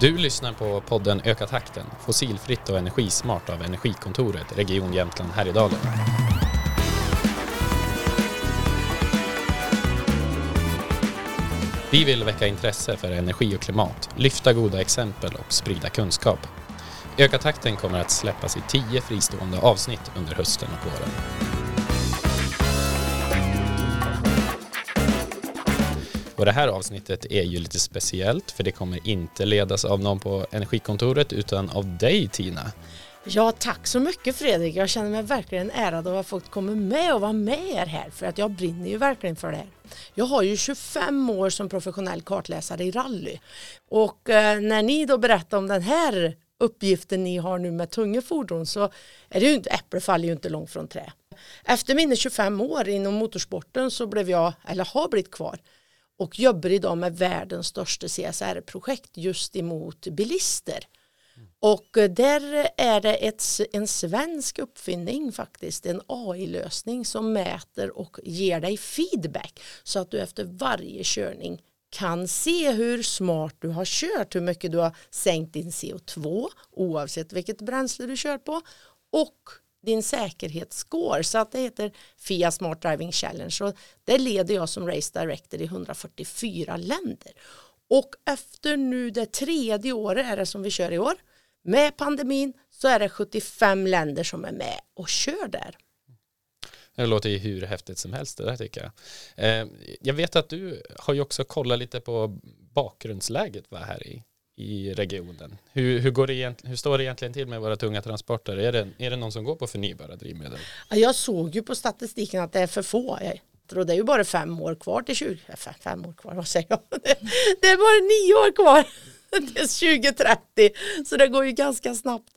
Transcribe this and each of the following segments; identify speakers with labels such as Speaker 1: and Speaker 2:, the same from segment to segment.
Speaker 1: Du lyssnar på podden Öka takten, fossilfritt och energismart av Energikontoret, Region Jämtland Härjedalen. Vi vill väcka intresse för energi och klimat, lyfta goda exempel och sprida kunskap. Öka takten kommer att släppas i tio fristående avsnitt under hösten och våren. Och det här avsnittet är ju lite speciellt för det kommer inte ledas av någon på Energikontoret utan av dig Tina.
Speaker 2: Ja, tack så mycket Fredrik. Jag känner mig verkligen ärad av att ha fått komma med och vara med er här för att jag brinner ju verkligen för det här. Jag har ju 25 år som professionell kartläsare i rally och eh, när ni då berättar om den här uppgiften ni har nu med tunga fordon så är det ju inte, äpple faller ju inte långt från trä. Efter mina 25 år inom motorsporten så blev jag, eller har blivit kvar och jobbar idag med världens största CSR-projekt just emot bilister. Och eh, där är det ett, en svensk uppfinning faktiskt, en AI-lösning som mäter och ger dig feedback så att du efter varje körning kan se hur smart du har kört, hur mycket du har sänkt din CO2 oavsett vilket bränsle du kör på och din säkerhetsscore så att det heter FIA Smart Driving Challenge. Och det leder jag som Race Director i 144 länder. Och efter nu det tredje året är det som vi kör i år. Med pandemin så är det 75 länder som är med och kör där.
Speaker 1: Det låter ju hur häftigt som helst det där tycker jag. Eh, jag vet att du har ju också kollat lite på bakgrundsläget va, här i, i regionen. Hur, hur, går det hur står det egentligen till med våra tunga transporter? Är det, är det någon som går på förnybara drivmedel?
Speaker 2: Jag såg ju på statistiken att det är för få. Och det är ju bara fem år kvar till 20, fem år kvar, vad säger jag? Det är bara nio år kvar till 2030. Så det går ju ganska snabbt.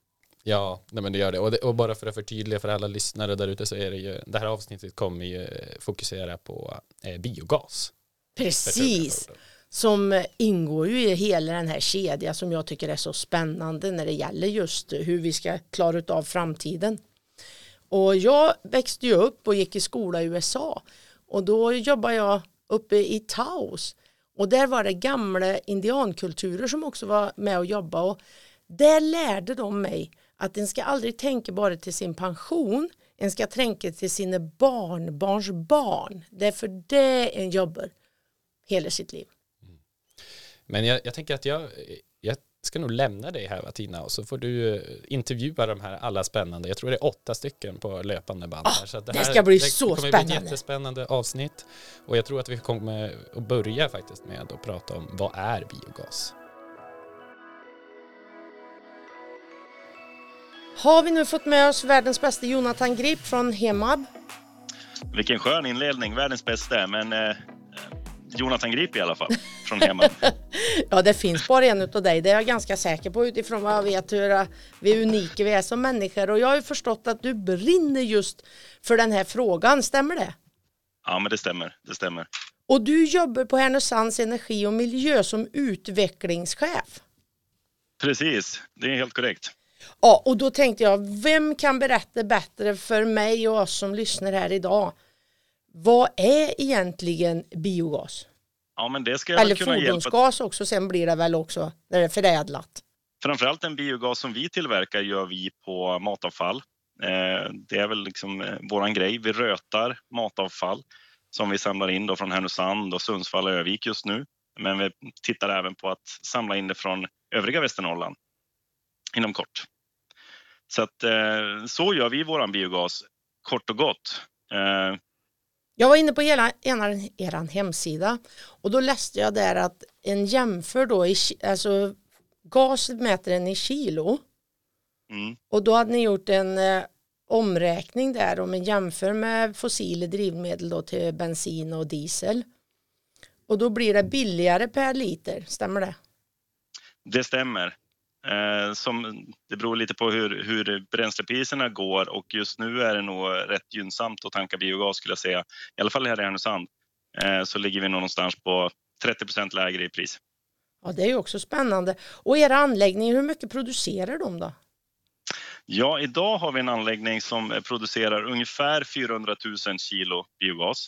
Speaker 1: Ja, nej men det gör det. Och, det. och, bara för att förtydliga för alla lyssnare där ute så är det ju, det här avsnittet kommer ju fokusera på eh, biogas.
Speaker 2: Precis som ingår ju i hela den här kedjan som jag tycker är så spännande när det gäller just hur vi ska klara av framtiden. Och jag växte ju upp och gick i skola i USA och då jobbade jag uppe i Taos och där var det gamla indiankulturer som också var med och jobbade och där lärde de mig att en ska aldrig tänka bara till sin pension en ska tänka till sina barnbarns barn. Det är det en jobbar hela sitt liv.
Speaker 1: Men jag, jag tänker att jag, jag ska nog lämna dig här Tina och så får du eh, intervjua de här alla spännande, jag tror det är åtta stycken på löpande band.
Speaker 2: Oh, så det, här, det ska bli det så kommer spännande. Bli
Speaker 1: ett jättespännande avsnitt och jag tror att vi kommer att börja faktiskt med att prata om vad är biogas?
Speaker 2: Har vi nu fått med oss världens bästa Jonathan Grip från Hemab?
Speaker 3: Vilken skön inledning, världens bästa, men eh, Jonathan Grip i alla fall, från hemma.
Speaker 2: ja, det finns bara en utav dig. Det är jag ganska säker på utifrån vad jag vet hur eh, vi är unika vi är som människor. Och jag har ju förstått att du brinner just för den här frågan. Stämmer det?
Speaker 3: Ja, men det stämmer. Det stämmer.
Speaker 2: Och du jobbar på Härnösands Energi och Miljö som utvecklingschef.
Speaker 3: Precis, det är helt korrekt.
Speaker 2: Ja, och då tänkte jag, vem kan berätta bättre för mig och oss som lyssnar här idag vad är egentligen biogas?
Speaker 3: Ja, men det ska jag
Speaker 2: Eller
Speaker 3: kunna
Speaker 2: fordonsgas hjälpa. också, sen blir det väl också när det är förädlat.
Speaker 3: Framförallt den biogas som vi tillverkar gör vi på matavfall. Eh, det är väl liksom eh, våran grej. Vi rötar matavfall som vi samlar in då från Härnösand och Sundsvall och Övik just nu. Men vi tittar även på att samla in det från övriga Västernorrland inom kort. Så att eh, så gör vi våran biogas kort och gott.
Speaker 2: Jag var inne på hela, er hemsida och då läste jag där att en jämför då, i, alltså gaset mäter den i kilo mm. och då hade ni gjort en eh, omräkning där om en jämför med fossila drivmedel då till bensin och diesel och då blir det billigare per liter, stämmer det?
Speaker 3: Det stämmer. Eh, som, det beror lite på hur, hur bränslepriserna går och just nu är det nog rätt gynnsamt att tanka biogas skulle jag säga. I alla fall här i Härnösand eh, så ligger vi någonstans på 30 procent lägre i pris.
Speaker 2: Ja, det är ju också spännande. Och era anläggningar, hur mycket producerar de då?
Speaker 3: Ja, idag har vi en anläggning som producerar ungefär 400 000 kilo biogas.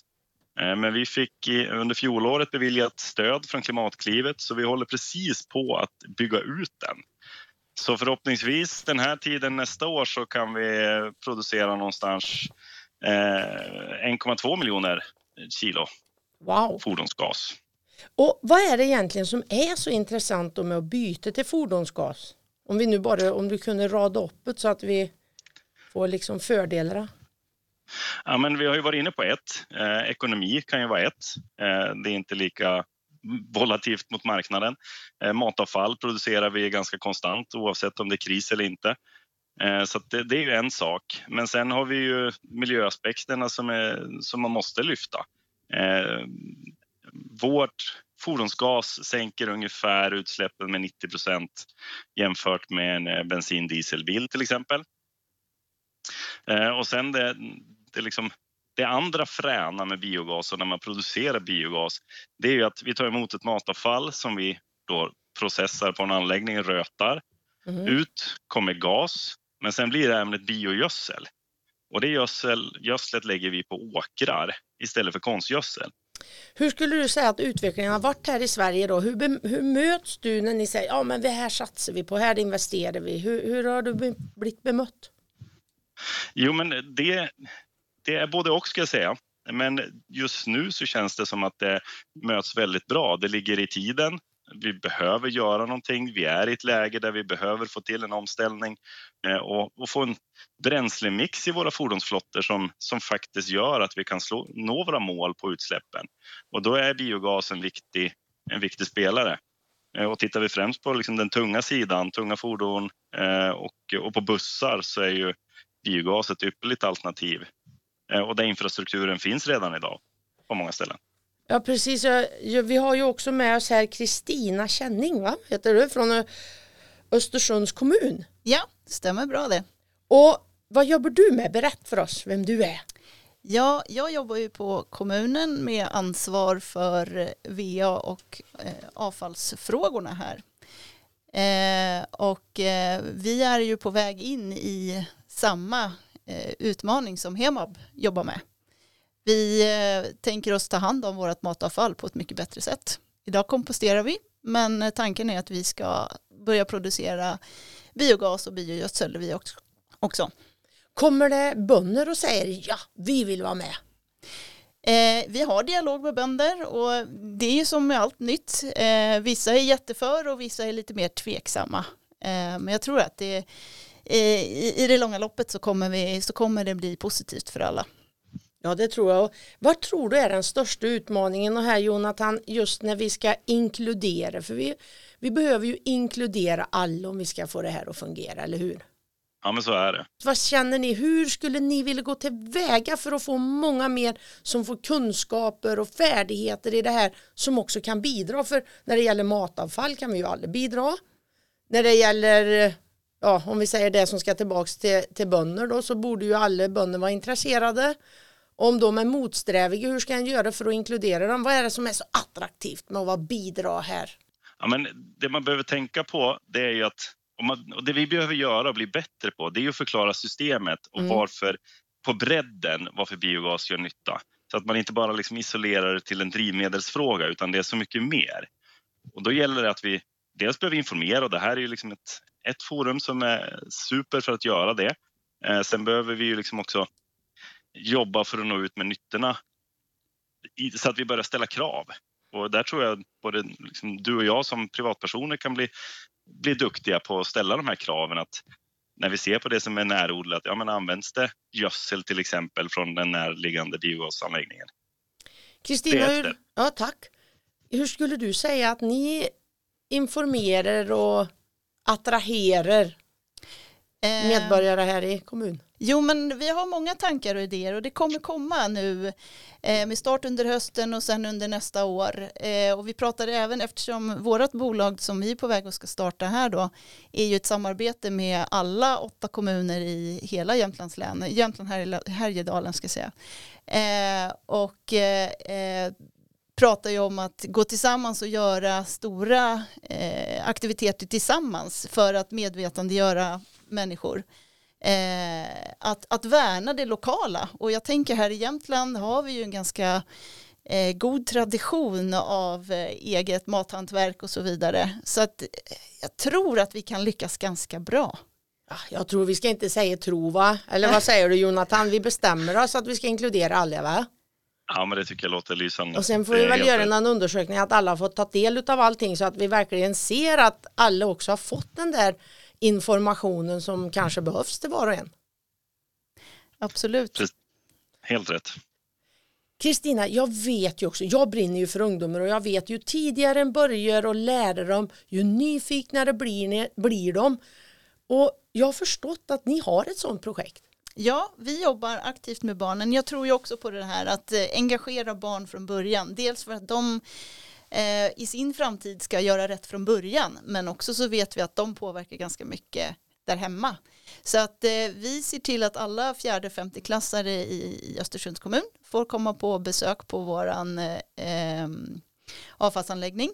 Speaker 3: Eh, men vi fick under fjolåret beviljat stöd från Klimatklivet så vi håller precis på att bygga ut den. Så förhoppningsvis den här tiden nästa år så kan vi producera någonstans 1,2 miljoner kilo wow. fordonsgas.
Speaker 2: Och vad är det egentligen som är så intressant med att byta till fordonsgas? Om vi nu bara, om du kunde rada upp det så att vi får liksom fördelarna.
Speaker 3: Ja, men vi har ju varit inne på ett. Eh, ekonomi kan ju vara ett. Eh, det är inte lika volatilt mot marknaden. Eh, matavfall producerar vi ganska konstant oavsett om det är kris eller inte. Eh, så det, det, är ju en sak. Men sen har vi ju miljöaspekterna som, är, som man måste lyfta. Eh, vårt fordonsgas sänker ungefär utsläppen med 90 procent jämfört med en bensin dieselbil till exempel. Och sen det, det, liksom, det andra fräna med biogas och när man producerar biogas det är ju att vi tar emot ett matavfall som vi då processar på en anläggning, rötar. Mm. Ut kommer gas, men sen blir det ämnet biogödsel. Och det gödsel, gödslet lägger vi på åkrar istället för konstgödsel.
Speaker 2: Hur skulle du säga att utvecklingen har varit här i Sverige då? Hur, be, hur möts du när ni säger ja men det här satsar vi på, här investerar vi. Hur, hur har du blivit bemött?
Speaker 3: Jo men det, det är både och ska jag säga. Men just nu så känns det som att det möts väldigt bra. Det ligger i tiden vi behöver göra någonting. Vi är i ett läge där vi behöver få till en omställning eh, och, och, få en bränslemix i våra fordonsflottor som, som faktiskt gör att vi kan slå, nå våra mål på utsläppen. Och då är biogas en viktig, en viktig spelare. Eh, och tittar vi främst på liksom den tunga sidan, tunga fordon eh, och, och på bussar så är ju biogas ett ypperligt alternativ. Och där infrastrukturen finns redan idag på många ställen.
Speaker 2: Ja precis, vi har ju också med oss här Kristina Känning, va? heter du, från Östersunds kommun.
Speaker 4: Ja, det stämmer bra det.
Speaker 2: Och vad jobbar du med? Berätt för oss vem du är.
Speaker 4: Ja, jag jobbar ju på kommunen med ansvar för VA och eh, avfallsfrågorna här. Eh, och eh, vi är ju på väg in i samma eh, utmaning som Hemab jobbar med. Vi eh, tänker oss ta hand om vårt matavfall på ett mycket bättre sätt. Idag komposterar vi, men tanken är att vi ska börja producera biogas och biogödsel vi också.
Speaker 2: Kommer det bönder och säger ja, vi vill vara med?
Speaker 4: Eh, vi har dialog med bönder och det är ju som med allt nytt. Eh, vissa är jätteför och vissa är lite mer tveksamma. Eh, men jag tror att det, i, i det långa loppet så kommer, vi, så kommer det bli positivt för alla.
Speaker 2: Ja det tror jag. Vad tror du är den största utmaningen och här Jonathan just när vi ska inkludera för vi, vi behöver ju inkludera alla om vi ska få det här att fungera eller hur?
Speaker 3: Ja men så är det.
Speaker 2: Vad känner ni? Hur skulle ni vilja gå tillväga för att få många mer som får kunskaper och färdigheter i det här som också kan bidra? För när det gäller matavfall kan vi ju aldrig bidra. När det gäller ja, om vi säger det som ska tillbaks till, till bönder då så borde ju alla bönder vara intresserade om de är motsträviga, hur ska han göra för att inkludera dem? Vad är det som är så attraktivt med att vara bidra här?
Speaker 3: Ja, men det man behöver tänka på det är ju att man, och det vi behöver göra och bli bättre på det är att förklara systemet och mm. varför på bredden varför biogas gör nytta. Så att man inte bara liksom isolerar det till en drivmedelsfråga utan det är så mycket mer. Och då gäller det att vi dels behöver informera och det här är ju liksom ett, ett forum som är super för att göra det. Eh, sen behöver vi ju liksom också jobba för att nå ut med nyttorna så att vi börjar ställa krav. Och där tror jag både liksom du och jag som privatpersoner kan bli, bli duktiga på att ställa de här kraven. Att när vi ser på det som är närodlat, ja men används det gödsel till exempel från den närliggande biogasanläggningen?
Speaker 2: Kristina, ja tack. Hur skulle du säga att ni informerar och attraherar eh. medborgare här i kommunen?
Speaker 4: Jo, men vi har många tankar och idéer och det kommer komma nu eh, med start under hösten och sen under nästa år. Eh, och vi pratar även eftersom vårt bolag som vi är på väg att ska starta här då är ju ett samarbete med alla åtta kommuner i hela Jämtlands län, Jämtland Härjedalen ska jag säga. Eh, och eh, eh, pratar ju om att gå tillsammans och göra stora eh, aktiviteter tillsammans för att medvetandegöra människor. eh, att, att värna det lokala. Och jag tänker här i Jämtland har vi ju en ganska eh, god tradition av eh, eget mathantverk och så vidare. Så att eh, jag tror att vi kan lyckas ganska bra.
Speaker 2: Ja, Jag tror vi ska inte säga tro va? Eller vad säger du Jonathan? Vi bestämmer oss att vi ska inkludera alla va?
Speaker 3: Ja, men det tycker jag låter lysande.
Speaker 2: Och sen får vi väl göra en undersökning att alla har fått ta del av allting så att vi verkligen ser att alla också har fått den där informationen som kanske behövs till var och en.
Speaker 4: Absolut.
Speaker 3: Helt rätt.
Speaker 2: Kristina, jag vet ju också, jag brinner ju för ungdomar och jag vet ju tidigare än börjar och lära dem, ju nyfiknare blir, ni, blir de. Och jag har förstått att ni har ett sådant projekt.
Speaker 4: Ja, vi jobbar aktivt med barnen. Jag tror ju också på det här att eh, engagera barn från början. Dels för att de eh, i sin framtid ska göra rätt från början, men också så vet vi att de påverkar ganska mycket där hemma. Så att eh, vi ser till att alla fjärde femteklassare i, i Östersunds kommun får komma på besök på våran eh, eh avfallsanläggning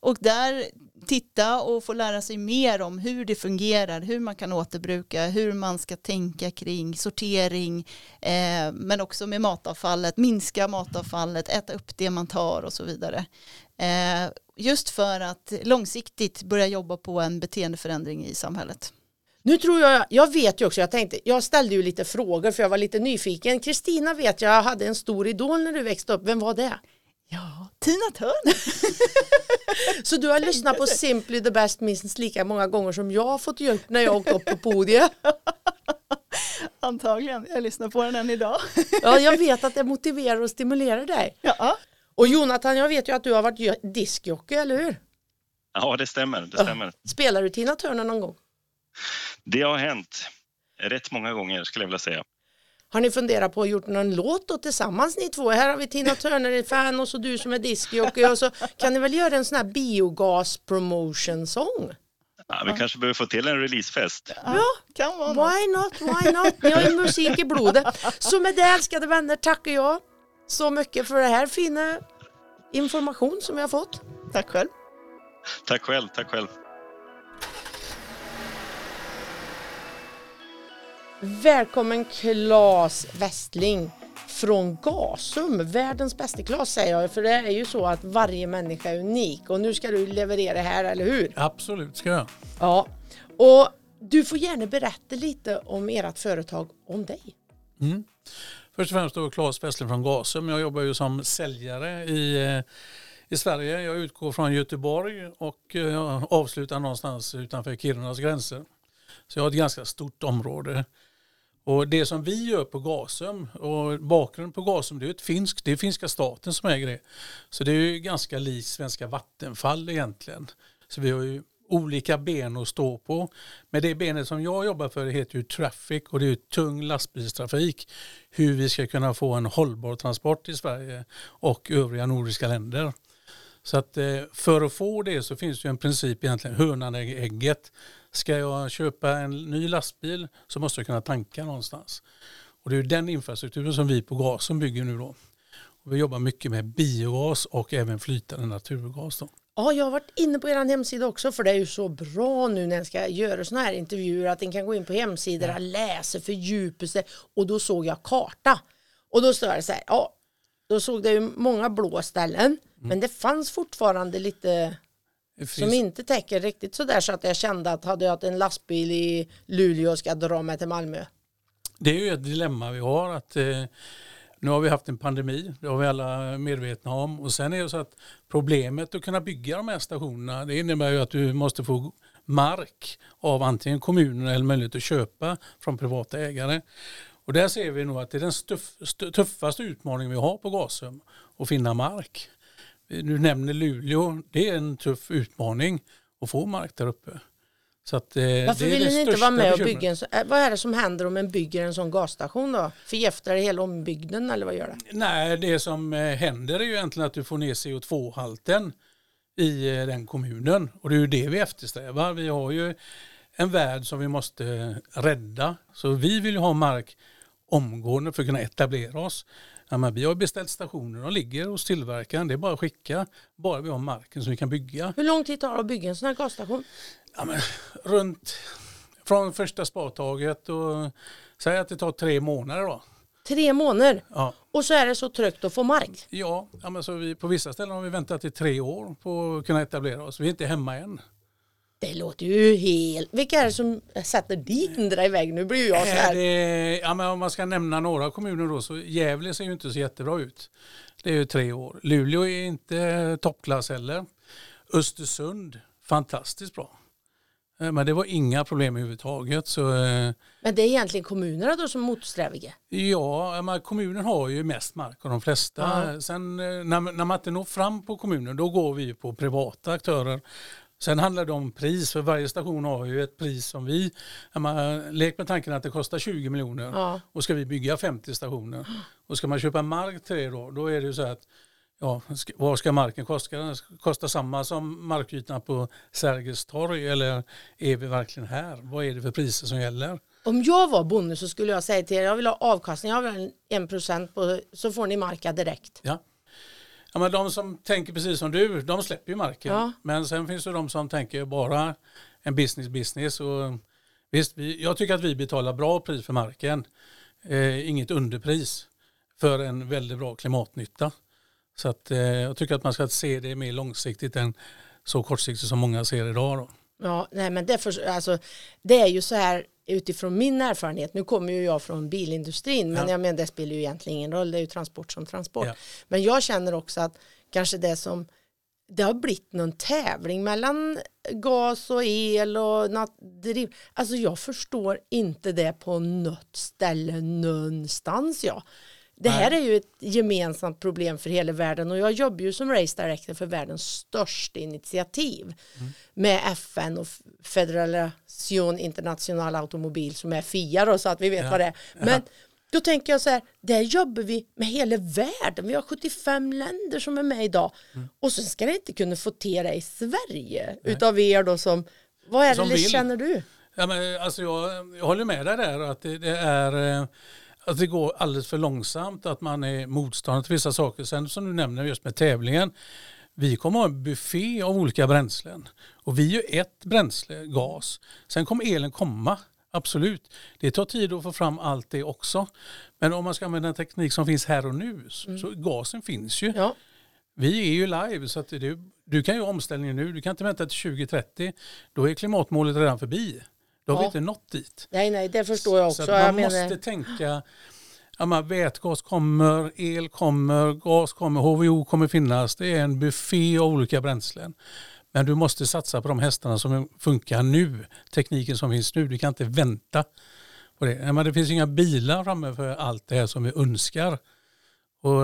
Speaker 4: och där titta och få lära sig mer om hur det fungerar, hur man kan återbruka, hur man ska tänka kring sortering, eh, men också med matavfallet, minska matavfallet, äta upp det man tar och så vidare. Eh, just för att långsiktigt börja jobba på en beteendeförändring i samhället.
Speaker 2: Nu tror jag, jag vet ju också, jag tänkte, jag ställde ju lite frågor för jag var lite nyfiken. Kristina vet jag hade en stor idol när du växte upp, vem var det?
Speaker 4: Ja, Tina Turner.
Speaker 2: Så du har lyssnat på Simply the Best minst lika många gånger som jag har fått gjort när jag åkt upp på podiet.
Speaker 4: Antagligen, jag lyssnar på den än idag.
Speaker 2: Ja, jag vet att det motiverar och stimulerar dig.
Speaker 4: Ja,
Speaker 2: Och Jonathan, jag vet ju att du har varit diskjockey, eller hur?
Speaker 3: Ja, det stämmer. Det stämmer.
Speaker 2: Spelar du Tina Turner någon gång?
Speaker 3: Det har hänt rätt många gånger skulle jag vilja säga.
Speaker 2: Har ni funderat på att gjort någon låt då tillsammans ni två? Här har vi Tina Turner är fan och så du som är diskjockey och så kan ni väl göra en sån här biogas promotion sång?
Speaker 3: Ja, vi kanske behöver få till en releasefest.
Speaker 2: Ja,
Speaker 4: kan vara något.
Speaker 2: why not, why not? Ni har ju musik i blodet. Så med det älskade vänner tackar jag så mycket för det här fina information som har fått.
Speaker 4: Tack själv.
Speaker 3: Tack själv, tack själv.
Speaker 2: Välkommen Claes Westling från Gasum, världens bästa Claes säger jag, för det är ju så att varje människa är unik och nu ska du leverera här, eller hur?
Speaker 5: Absolut ska jag.
Speaker 2: Ja, och du får gärna berätta lite om ert företag, om dig.
Speaker 5: Mm. Först och främst då Claes Westling från Gasum. Jag jobbar ju som säljare i, eh, i Sverige. Jag utgår från Göteborg och eh, avslutar någonstans utanför Kirunas gränser. Så jag har ett ganska stort område. Och det som vi gör på Gasum och bakgrunden på Gasum det är ett finsk, det är finska staten som äger det. Så det är ju ganska likt svenska Vattenfall egentligen. Så vi har ju olika ben att stå på. Men det benet som jag jobbar för heter ju Traffic och det är ju tung lastbilstrafik. Hur vi ska kunna få en hållbar transport i Sverige och övriga nordiska länder. Så att eh, för att få det så finns det ju en princip egentligen, hönan äger ägget. Ska jag köpa en ny lastbil så måste jag kunna tanka någonstans. Och det är den infrastrukturen som vi på Gasen bygger nu då. Och vi jobbar mycket med biogas och även flytande naturgas. Då.
Speaker 2: Ja, jag har varit inne på er hemsida också för det är ju så bra nu när ni ska göra såna här intervjuer att ni kan gå in på hemsidorna, läsa, fördjupa sig och då såg jag karta. Och då står det så här, ja, då såg det ju många blå ställen men det fanns fortfarande lite Som inte täcker riktigt så där så att jag kände att hade jag en lastbil i Luleå ska jag dra mig till Malmö.
Speaker 5: Det är ju ett dilemma vi har att eh, nu har vi haft en pandemi, det har vi alla medvetna om och sen är det så att problemet att kunna bygga de här stationerna det innebär ju att du måste få mark av antingen kommunen eller möjlighet att köpa från privata ägare. Och där ser vi nog att det är den tuffaste utmaningen vi har på Gasum att finna mark. Du nämner Luleå, det är en tuff utmaning att få mark där uppe. Så att, eh,
Speaker 2: Varför vill ni inte vara med och
Speaker 5: bekymret.
Speaker 2: bygga en sån, äh, vad är det som händer om en bygger en sån gasstation då? Förgiftar det hela ombygden eller vad gör det?
Speaker 5: Nej, det som eh, händer är ju egentligen att du får ner CO2-halten i eh, den kommunen. Och det är ju det vi eftersträvar. Vi har ju en värld som vi måste rädda. Så vi vill ju ha mark omgående för att kunna etablera oss. Ja, men vi har beställt stationer, de ligger hos tillverkaren. Det är bara att skicka, bara vi har marken som vi kan bygga.
Speaker 2: Hur lång tid tar det att bygga en sån här gasstation?
Speaker 5: Ja, men, runt från första spadtaget och säg att det tar tre månader då.
Speaker 2: Tre månader
Speaker 5: Ja,
Speaker 2: och så är det så trögt att få mark.
Speaker 5: ja, ja men så vi, på vissa ställen har vi väntat i tre år på att kunna etablera oss. Vi är inte hemma än.
Speaker 2: Det låter ju helt... Vilka är det som sätter dit den där iväg? Nu blir ju jag så
Speaker 5: Är
Speaker 2: här.
Speaker 5: det, ja, men om man ska nämna några kommuner då så Gävle ser ju inte så jättebra ut. Det är ju tre år. Luleå är inte toppklass heller. Östersund, fantastiskt bra. Eh, Men det var inga problem överhuvudtaget. Så, eh,
Speaker 2: Men det är egentligen kommunerna då som är motsträviga.
Speaker 5: ja, men kommunen har ju mest mark av de flesta.
Speaker 2: Ja.
Speaker 5: Sen eh, när, när man inte når fram på kommunen då går vi på privata aktörer. Sen handlar det om pris, för varje station har ju ett pris som vi... Man, lek med tanken att det kostar 20 miljoner
Speaker 2: Ja.
Speaker 5: och ska vi bygga 50 stationer. Och ska man köpa mark till det då, då är det ju så att ja, vad ska marken kosta? Den kosta samma som markytan på Sergels torg eller är vi verkligen här? Vad är det för priser som gäller?
Speaker 2: Om jag var bonde så skulle jag säga till er, jag vill ha avkastning, jag vill ha en- en procent på, så får ni marka direkt.
Speaker 5: Ja. Ja, men de som tänker precis som du, de släpper ju marken.
Speaker 2: Ja.
Speaker 5: Men sen finns det de som tänker bara en business business. Och visst, vi, jag tycker att vi betalar bra pris för marken. Eh, inget underpris för en väldigt bra klimatnytta. Så att, eh, jag tycker att man ska se det mer långsiktigt än så kortsiktigt som många ser idag. Då.
Speaker 2: Ja, nej men det, för, alltså, det är ju så här utifrån min erfarenhet, nu kommer ju jag från bilindustrin, men
Speaker 5: Ja.
Speaker 2: jag menar det spelar ju egentligen ingen roll, det är ju transport som transport.
Speaker 5: Ja.
Speaker 2: Men jag känner också att kanske det som det har blivit någon tävling mellan gas och el och nat- driv. Alltså jag förstår inte det på något ställe någonstans. Ja. Det här är ju ett gemensamt problem för hela världen och jag jobbar ju som race director för världens största initiativ med FN och Federation International Automobil som är FIA då, så att vi vet
Speaker 5: Ja.
Speaker 2: vad det är. Men då tänker jag så här, där jobbar vi med hela världen. Vi har 75 länder som är med idag.
Speaker 5: Mm.
Speaker 2: Och så ska det inte kunna fotera i Sverige utav er då som, vad är det
Speaker 5: Som vill.
Speaker 2: känner du?
Speaker 5: Ja, men, alltså, jag, jag håller med dig där att det, det är eh, att det går alldeles för långsamt, att man är motståndare till vissa saker. Sen som du nämner just med tävlingen, vi kommer ha en buffé av olika bränslen. Och vi är ju ett bränsle, gas. Sen kommer elen komma, absolut. Det tar tid att få fram allt det också. Men om man ska använda den teknik som finns här och nu, så, så gasen finns ju.
Speaker 2: Ja,
Speaker 5: Vi är ju live så att du, du kan ju omställningen nu. Du kan inte vänta till 2030. Då är klimatmålet redan förbi. Då har vi
Speaker 2: Ja.
Speaker 5: inte nått dit.
Speaker 2: nej nej det förstår jag
Speaker 5: Så
Speaker 2: också.
Speaker 5: att man
Speaker 2: Jag
Speaker 5: måste
Speaker 2: menar,
Speaker 5: tänka, ja, men vätgas kommer, el kommer, gas kommer, HVO kommer finnas. Det är en buffé av olika bränslen. Men du måste satsa på de hästarna som funkar nu. Tekniken som finns nu. Du kan inte vänta på det. Men det finns inga bilar framme för allt det här som vi önskar. Och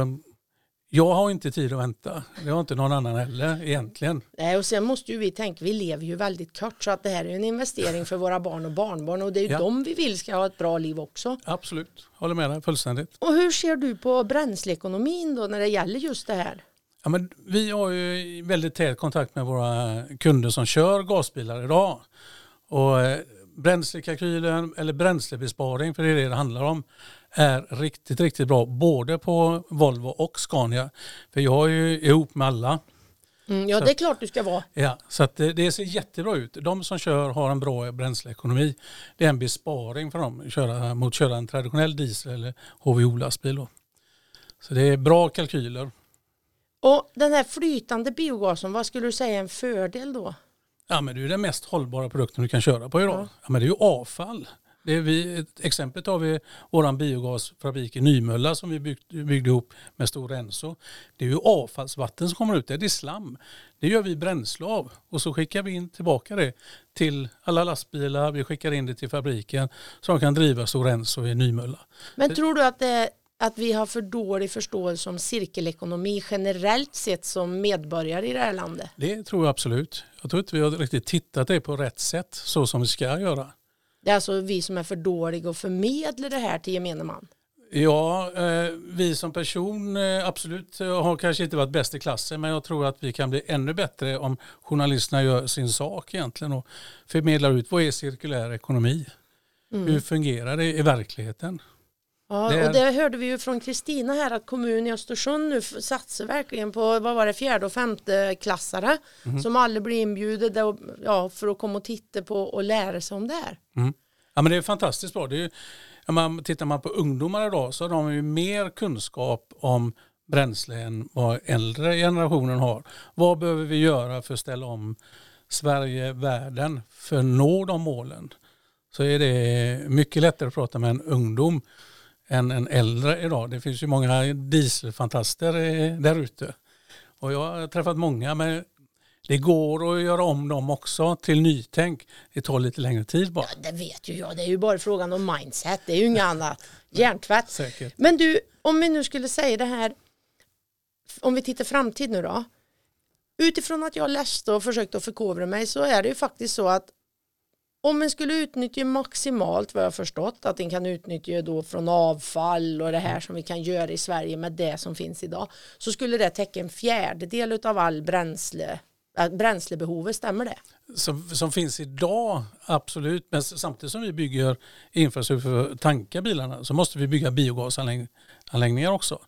Speaker 5: jag har inte tid att vänta. Det har inte någon annan heller egentligen.
Speaker 2: nej, och sen måste ju vi tänka, vi lever ju väldigt kort så att det här är en investering för våra barn och barnbarn och det är ju
Speaker 5: Ja.
Speaker 2: de vi vill ska ha ett bra liv också.
Speaker 5: Absolut, håller med dig fullständigt.
Speaker 2: Och hur ser du på bränsleekonomin då när det gäller just det här?
Speaker 5: Ja, men vi har ju väldigt tät kontakt med våra kunder som kör gasbilar idag. Och eh, bränslekalkylen eller bränslebesparing, för det är det det handlar om, är riktigt, riktigt bra både på Volvo och Scania. För jag är ju ihop med alla.
Speaker 2: Mm, ja,
Speaker 5: Så
Speaker 2: det är klart du ska vara.
Speaker 5: Ja, så att det, det ser jättebra ut. De som kör har en bra bränsleekonomi. Det är en besparing för dem att köra, mot att köra en traditionell diesel eller HVO-lastbil. Så det är bra kalkyler.
Speaker 2: Och den här flytande biogasen, vad skulle du säga är en fördel då?
Speaker 5: Ja, men det är den mest hållbara produkten du kan köra på idag.
Speaker 2: Ja.
Speaker 5: Ja. men det är ju avfall. Det vi, ett exempel har vi vår biogasfabrik i Nymölla som vi byggt, byggde ihop med Stora Enso. Det är ju avfallsvatten som kommer ut där, det är slam. Det gör vi bränsle av och så skickar vi in tillbaka det till alla lastbilar, vi skickar in det till fabriken så de kan driva Stora Enso i Nymölla.
Speaker 2: Men tror du att, det, att vi har för dålig förståelse om cirkelekonomi generellt sett som medborgare i det här landet?
Speaker 5: Det tror jag absolut. Jag tror inte vi har riktigt tittat det på rätt sätt så som vi ska göra.
Speaker 2: Det är alltså vi som är för dåliga att förmedla det här till gemene man.
Speaker 5: Ja, eh, vi som person eh, absolut eh, har kanske inte varit bäst i klassen men jag tror att vi kan bli ännu bättre om journalisterna gör sin sak egentligen och förmedlar ut vad är cirkulär ekonomi? Hur fungerar det i verkligheten?
Speaker 2: Ja,
Speaker 5: Det är-
Speaker 2: och det hörde vi ju från Kristina här att kommunen i Östersund nu satsar verkligen på vad var det, fjärde och femte klassare
Speaker 5: Mhm.
Speaker 2: som alla blir inbjudna och- ja, för att komma och titta på och lära sig om det här.
Speaker 5: Ja, men det är fantastiskt bra. Det är ju, om man, tittar man på ungdomar idag så har de ju mer kunskap om bränsle än vad äldre generationen har. Vad behöver vi göra för att ställa om Sverige, världen för att nå de målen? Så är det mycket lättare att prata med en ungdom än en äldre idag. Det finns ju många dieselfantaster där ute. Och jag har träffat många men det går att göra om dem också till nytänk. Det tar lite längre tid bara.
Speaker 2: Ja, det vet ju jag, det är ju bara frågan om mindset, det är ju inget annat. Hjärntvätt.
Speaker 5: Säkert.
Speaker 2: Men du, om vi nu skulle säga det här, om vi tittar framtid nu då. Utifrån att jag läste och försökte att förkovra mig så är det ju faktiskt så att om man skulle utnyttja maximalt vad jag har förstått att den kan utnyttja då från avfall och det här som vi kan göra i Sverige med det som finns idag så skulle det täcka en fjärdedel av all bränsle, äh, bränslebehovet, stämmer det?
Speaker 5: som, som finns idag, absolut. Men samtidigt som vi bygger infrastruktur för att tanka bilarna så måste vi bygga biogasanläggningar också.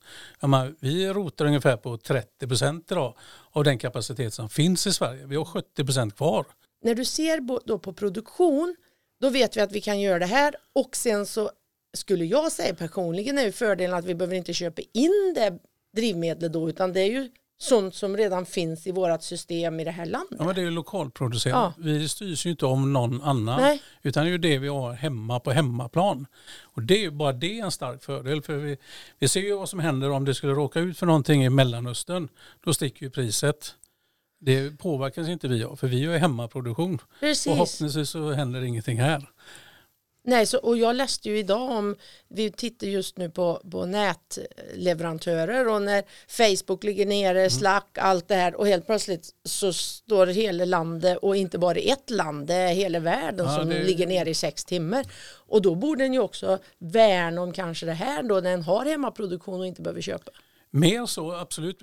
Speaker 5: Menar, vi rotar ungefär på 30 procent idag av den kapacitet som finns i Sverige. Vi har 70 procent kvar
Speaker 2: när du ser då på produktion då vet vi att vi kan göra det här och sen så skulle jag säga personligen är ju fördelen att vi behöver inte köpa in det drivmedlet då utan det är ju sånt som redan finns i vårt system i det här landet.
Speaker 5: Ja, men det är ju lokalproducerat.
Speaker 2: Ja.
Speaker 5: Vi styrs ju inte om någon annan.
Speaker 2: Nej.
Speaker 5: Utan det är ju det vi har hemma på hemmaplan. Och det är ju bara det en stark fördel. För vi, vi ser ju vad som händer om det skulle råka ut för någonting i Mellanöstern. Då sticker ju priset. Det påverkas inte vi av för vi är hemmaproduktion.
Speaker 2: Precis.
Speaker 5: Och förhoppningsvis så händer ingenting här.
Speaker 2: Nej, så, och jag läste ju idag om, vi tittar just nu på, på nätleverantörer och när Facebook ligger nere, Slack, allt det här och helt plötsligt så står hela landet och inte bara ett land, det är hela världen
Speaker 5: Ja,
Speaker 2: som
Speaker 5: det-
Speaker 2: ligger nere i sex timmar. Och då borde den ju också värna om kanske det här då när den har hemmaproduktion och inte behöver köpa.
Speaker 5: Mer så, absolut.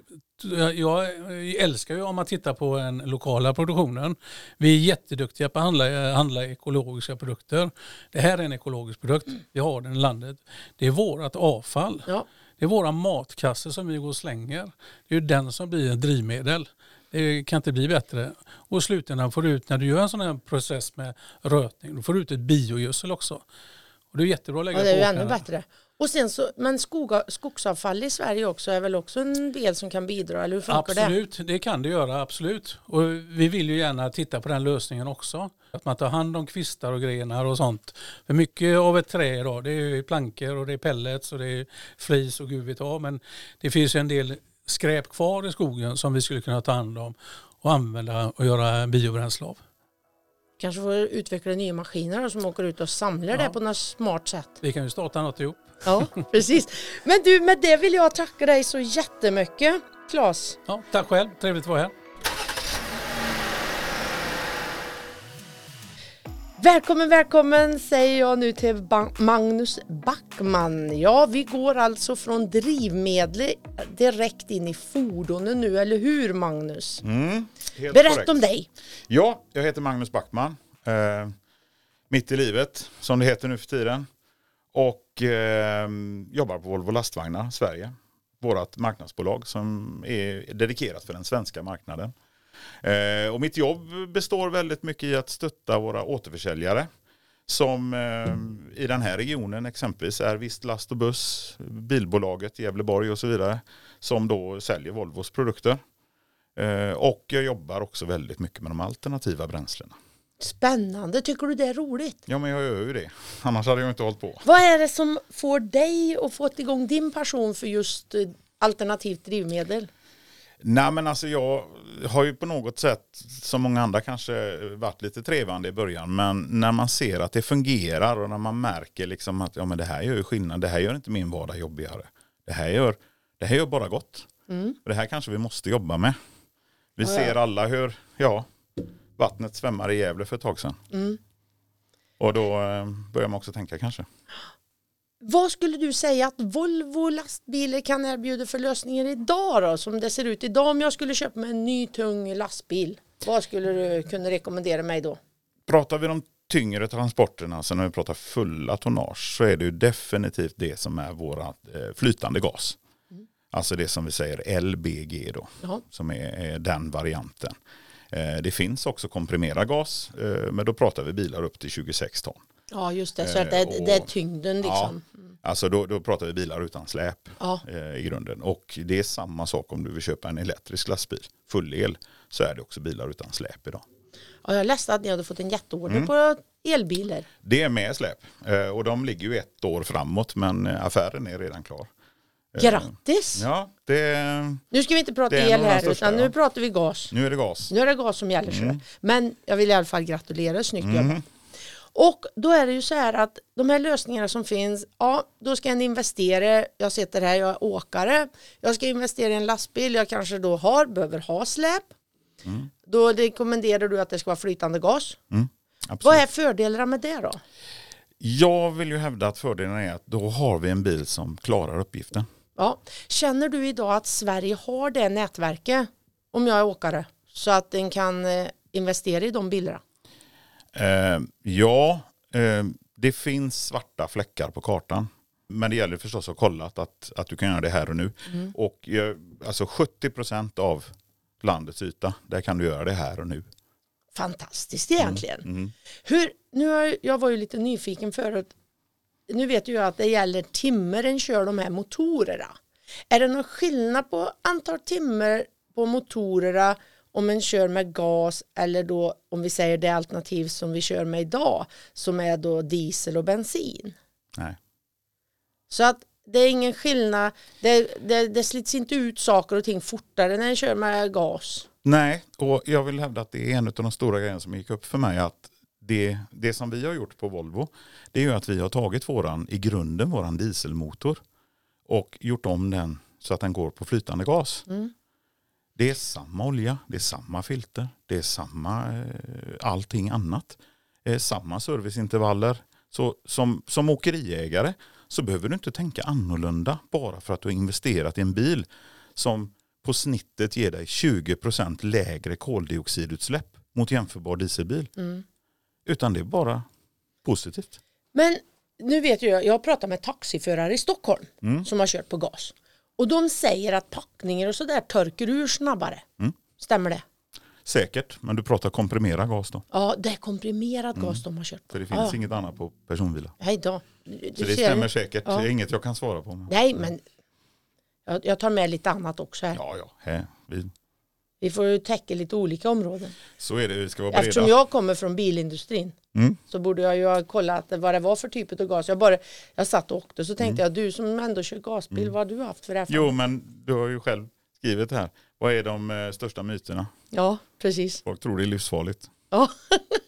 Speaker 5: Jag älskar ju om man tittar på den lokala produktionen. Vi är jätteduktiga på att handla, handla ekologiska produkter. Det här är en ekologisk produkt. Vi har den i landet. Det är vårt avfall.
Speaker 2: Ja.
Speaker 5: Det är våra matkassar som vi går och slänger. Det är den som blir ett drivmedel. Det kan inte bli bättre. Och i slutändan får du ut, när du gör en sån här process med rötning, då får du ut ett biogödsel också. Och det är jättebra att lägga
Speaker 2: Ja, det är
Speaker 5: på
Speaker 2: ju ännu bättre. Och sen så, men skoga, skogsavfall i Sverige också är väl också en del som kan bidra, eller hur funkar det?
Speaker 5: Absolut, det? kan det göra, absolut. Och vi vill ju gärna titta på den lösningen också. Att man tar hand om kvistar och grenar och sånt. För mycket av ett trä idag, det är ju plankor och det är pellets och det är flis och gud vet vad. Men det finns ju en del skräp kvar i skogen som vi skulle kunna ta hand om och använda och göra biobränsle av.
Speaker 2: Kanske får utveckla nya maskiner som åker ut och samlar det
Speaker 5: Ja.
Speaker 2: på något smart sätt.
Speaker 5: Vi kan ju starta något ihop.
Speaker 2: Ja, precis. Men du, med det vill jag tacka dig så jättemycket, Claes.
Speaker 5: Ja, tack själv, trevligt att vara här.
Speaker 2: Välkommen, välkommen säger jag nu till ba- Magnus Backman. Ja, vi går alltså från drivmedel direkt in i fordonen nu, eller hur Magnus?
Speaker 6: Mm,
Speaker 2: Berätta
Speaker 6: korrekt.
Speaker 2: om dig.
Speaker 6: Ja, jag heter Magnus Backman. Eh, mitt i livet, som det heter nu för tiden. Och eh, jobbar på Volvo Lastvagnar Sverige. Vårt marknadsbolag som är dedikerat för den svenska marknaden. Eh, och mitt jobb består väldigt mycket i att stötta våra återförsäljare. Som eh, i den här regionen exempelvis är Visst Last och Buss, bilbolaget Gävleborg och så vidare. Som då säljer Volvos produkter. Eh, och jag jobbar också väldigt mycket med de alternativa bränslena.
Speaker 2: Spännande, tycker du det är roligt?
Speaker 6: Ja men jag gör ju det. Annars hade jag inte hållit på.
Speaker 2: Vad är det som får dig att få igång din passion för just alternativt drivmedel?
Speaker 6: Nej men alltså jag har ju på något sätt som många andra kanske varit lite trevande i början. Men när man ser att det fungerar och när man märker liksom att ja, men det här gör ju skillnad. Det här gör inte min vardag jobbigare. Det här gör, det här gör bara gott. Och det här kanske vi måste jobba med. Vi
Speaker 2: Ja, ja.
Speaker 6: ser alla hur ja, vattnet svämmar i Gävle för ett tag sedan.
Speaker 2: Mm.
Speaker 6: Och då eh, börjar man också tänka kanske.
Speaker 2: Vad skulle du säga att Volvo lastbilar kan erbjuda för lösningar idag då? Som det ser ut idag om jag skulle köpa mig en ny tung lastbil. Vad skulle du kunna rekommendera mig då?
Speaker 6: Pratar vi de tyngre transporterna, alltså när vi pratar fulla tonnage, så är det ju definitivt det som är våra eh, flytande gas. Alltså det som vi säger LBG då,
Speaker 2: Ja.
Speaker 6: som är, är den varianten. Eh, det finns också komprimerad gas, eh, men då pratar vi bilar upp till 26 ton.
Speaker 2: Ja, just det. Så
Speaker 6: Eh,
Speaker 2: att det,
Speaker 6: och-
Speaker 2: det är tyngden liksom.
Speaker 6: Alltså då, då pratar vi bilar utan släp
Speaker 2: Ja.
Speaker 6: eh, i grunden. Och det är samma sak om du vill köpa en elektrisk lastbil, full el, så är det också bilar utan släp idag.
Speaker 2: Ja, jag läste att ni hade fått en jätteorder
Speaker 6: Mm.
Speaker 2: på elbilar.
Speaker 6: Det är med släp eh, och de ligger ju ett år framåt men eh, affären är redan klar. Eh,
Speaker 2: Grattis!
Speaker 6: Ja, det,
Speaker 2: Nu ska vi inte prata el här
Speaker 6: största,
Speaker 2: utan nu
Speaker 6: ja.
Speaker 2: pratar vi gas.
Speaker 6: nu är det gas.
Speaker 2: Nu är det gas som gäller.
Speaker 6: Mm.
Speaker 2: Men jag vill i alla fall gratulera, snyggt
Speaker 6: Mm.
Speaker 2: jobbat. Och då är det ju så här att de här lösningarna som finns, ja då ska en investera, jag sitter här, jag är åkare, jag ska investera i en lastbil, jag kanske då har, behöver ha släp.
Speaker 6: Mm.
Speaker 2: Då rekommenderar du att det ska vara flytande gas.
Speaker 6: Absolut.
Speaker 2: Vad är fördelarna med det då?
Speaker 6: Jag vill ju hävda att fördelen är att då har vi en bil som klarar uppgiften.
Speaker 2: Ja. Känner du idag att Sverige har det nätverket, om jag är åkare, så att den kan eh, investera i de bilarna?
Speaker 6: Eh, ja, eh, det finns svarta fläckar på kartan. Men det gäller förstås att kolla att, att, du kan göra det här och nu. Och eh, alltså 70% av landets yta, där kan du göra det här och nu.
Speaker 2: Fantastiskt egentligen.
Speaker 6: Mm.
Speaker 2: Hur, nu har, jag- jag var ju lite nyfiken förut. Nu vet ju jag att det gäller timmer en kör de här motorerna. Är det någon skillnad på antal timmar på motorerna om en kör med gas eller då om vi säger det alternativ som vi kör med idag som är då diesel och bensin?
Speaker 6: Nej.
Speaker 2: Så att det är ingen skillnad, det, det, det slits inte ut saker och ting fortare när en kör med gas.
Speaker 6: Nej, och jag vill hävda att det är en av de stora grejerna som gick upp för mig. Att det, det som vi har gjort på Volvo, det är ju att vi har tagit våran, i grunden våran dieselmotor och gjort om den så att den går på flytande gas.
Speaker 2: Mm.
Speaker 6: Det är samma olja, det är samma filter, det är samma eh, allting annat. Eh, samma serviceintervaller. Så som, som åkeriägare så behöver du inte tänka annorlunda bara för att du har investerat i en bil som på snittet ger dig 20% lägre koldioxidutsläpp mot jämförbar dieselbil.
Speaker 2: Mm.
Speaker 6: Utan det är bara positivt.
Speaker 2: Men nu vet jag, jag har pratat med taxiförare i Stockholm
Speaker 6: Mm.
Speaker 2: som har kört på gas. Och de säger att packningar och sådär torkar ur snabbare.
Speaker 6: Mm.
Speaker 2: Stämmer det?
Speaker 6: Säkert, men du pratar komprimerad gas då.
Speaker 2: Ja, det är komprimerad gas de har kört på.
Speaker 6: För det finns
Speaker 2: ja.
Speaker 6: inget annat på personbilar.
Speaker 2: Hej då. Du
Speaker 6: Så det stämmer säkert.
Speaker 2: Ja.
Speaker 6: Det är inget jag kan svara på.
Speaker 2: Nej, men jag, jag tar med lite annat också här.
Speaker 6: Ja, ja. Här, vi,
Speaker 2: Vi får ju täcka lite olika områden.
Speaker 6: så är det. Vi ska vara beredda.
Speaker 2: Eftersom jag kommer från bilindustrin
Speaker 6: Mm.
Speaker 2: så borde jag ju ha kollat vad det var för typ av gas. Jag, bara, jag satt och åkte så tänkte jag, du som ändå kör gasbil, vad har du haft för erfarenhet?
Speaker 6: Mm. Jo, men du har ju själv skrivit det här. Vad är de eh, största myterna?
Speaker 2: Ja, precis.
Speaker 6: Folk tror det är livsfarligt.
Speaker 2: Ja.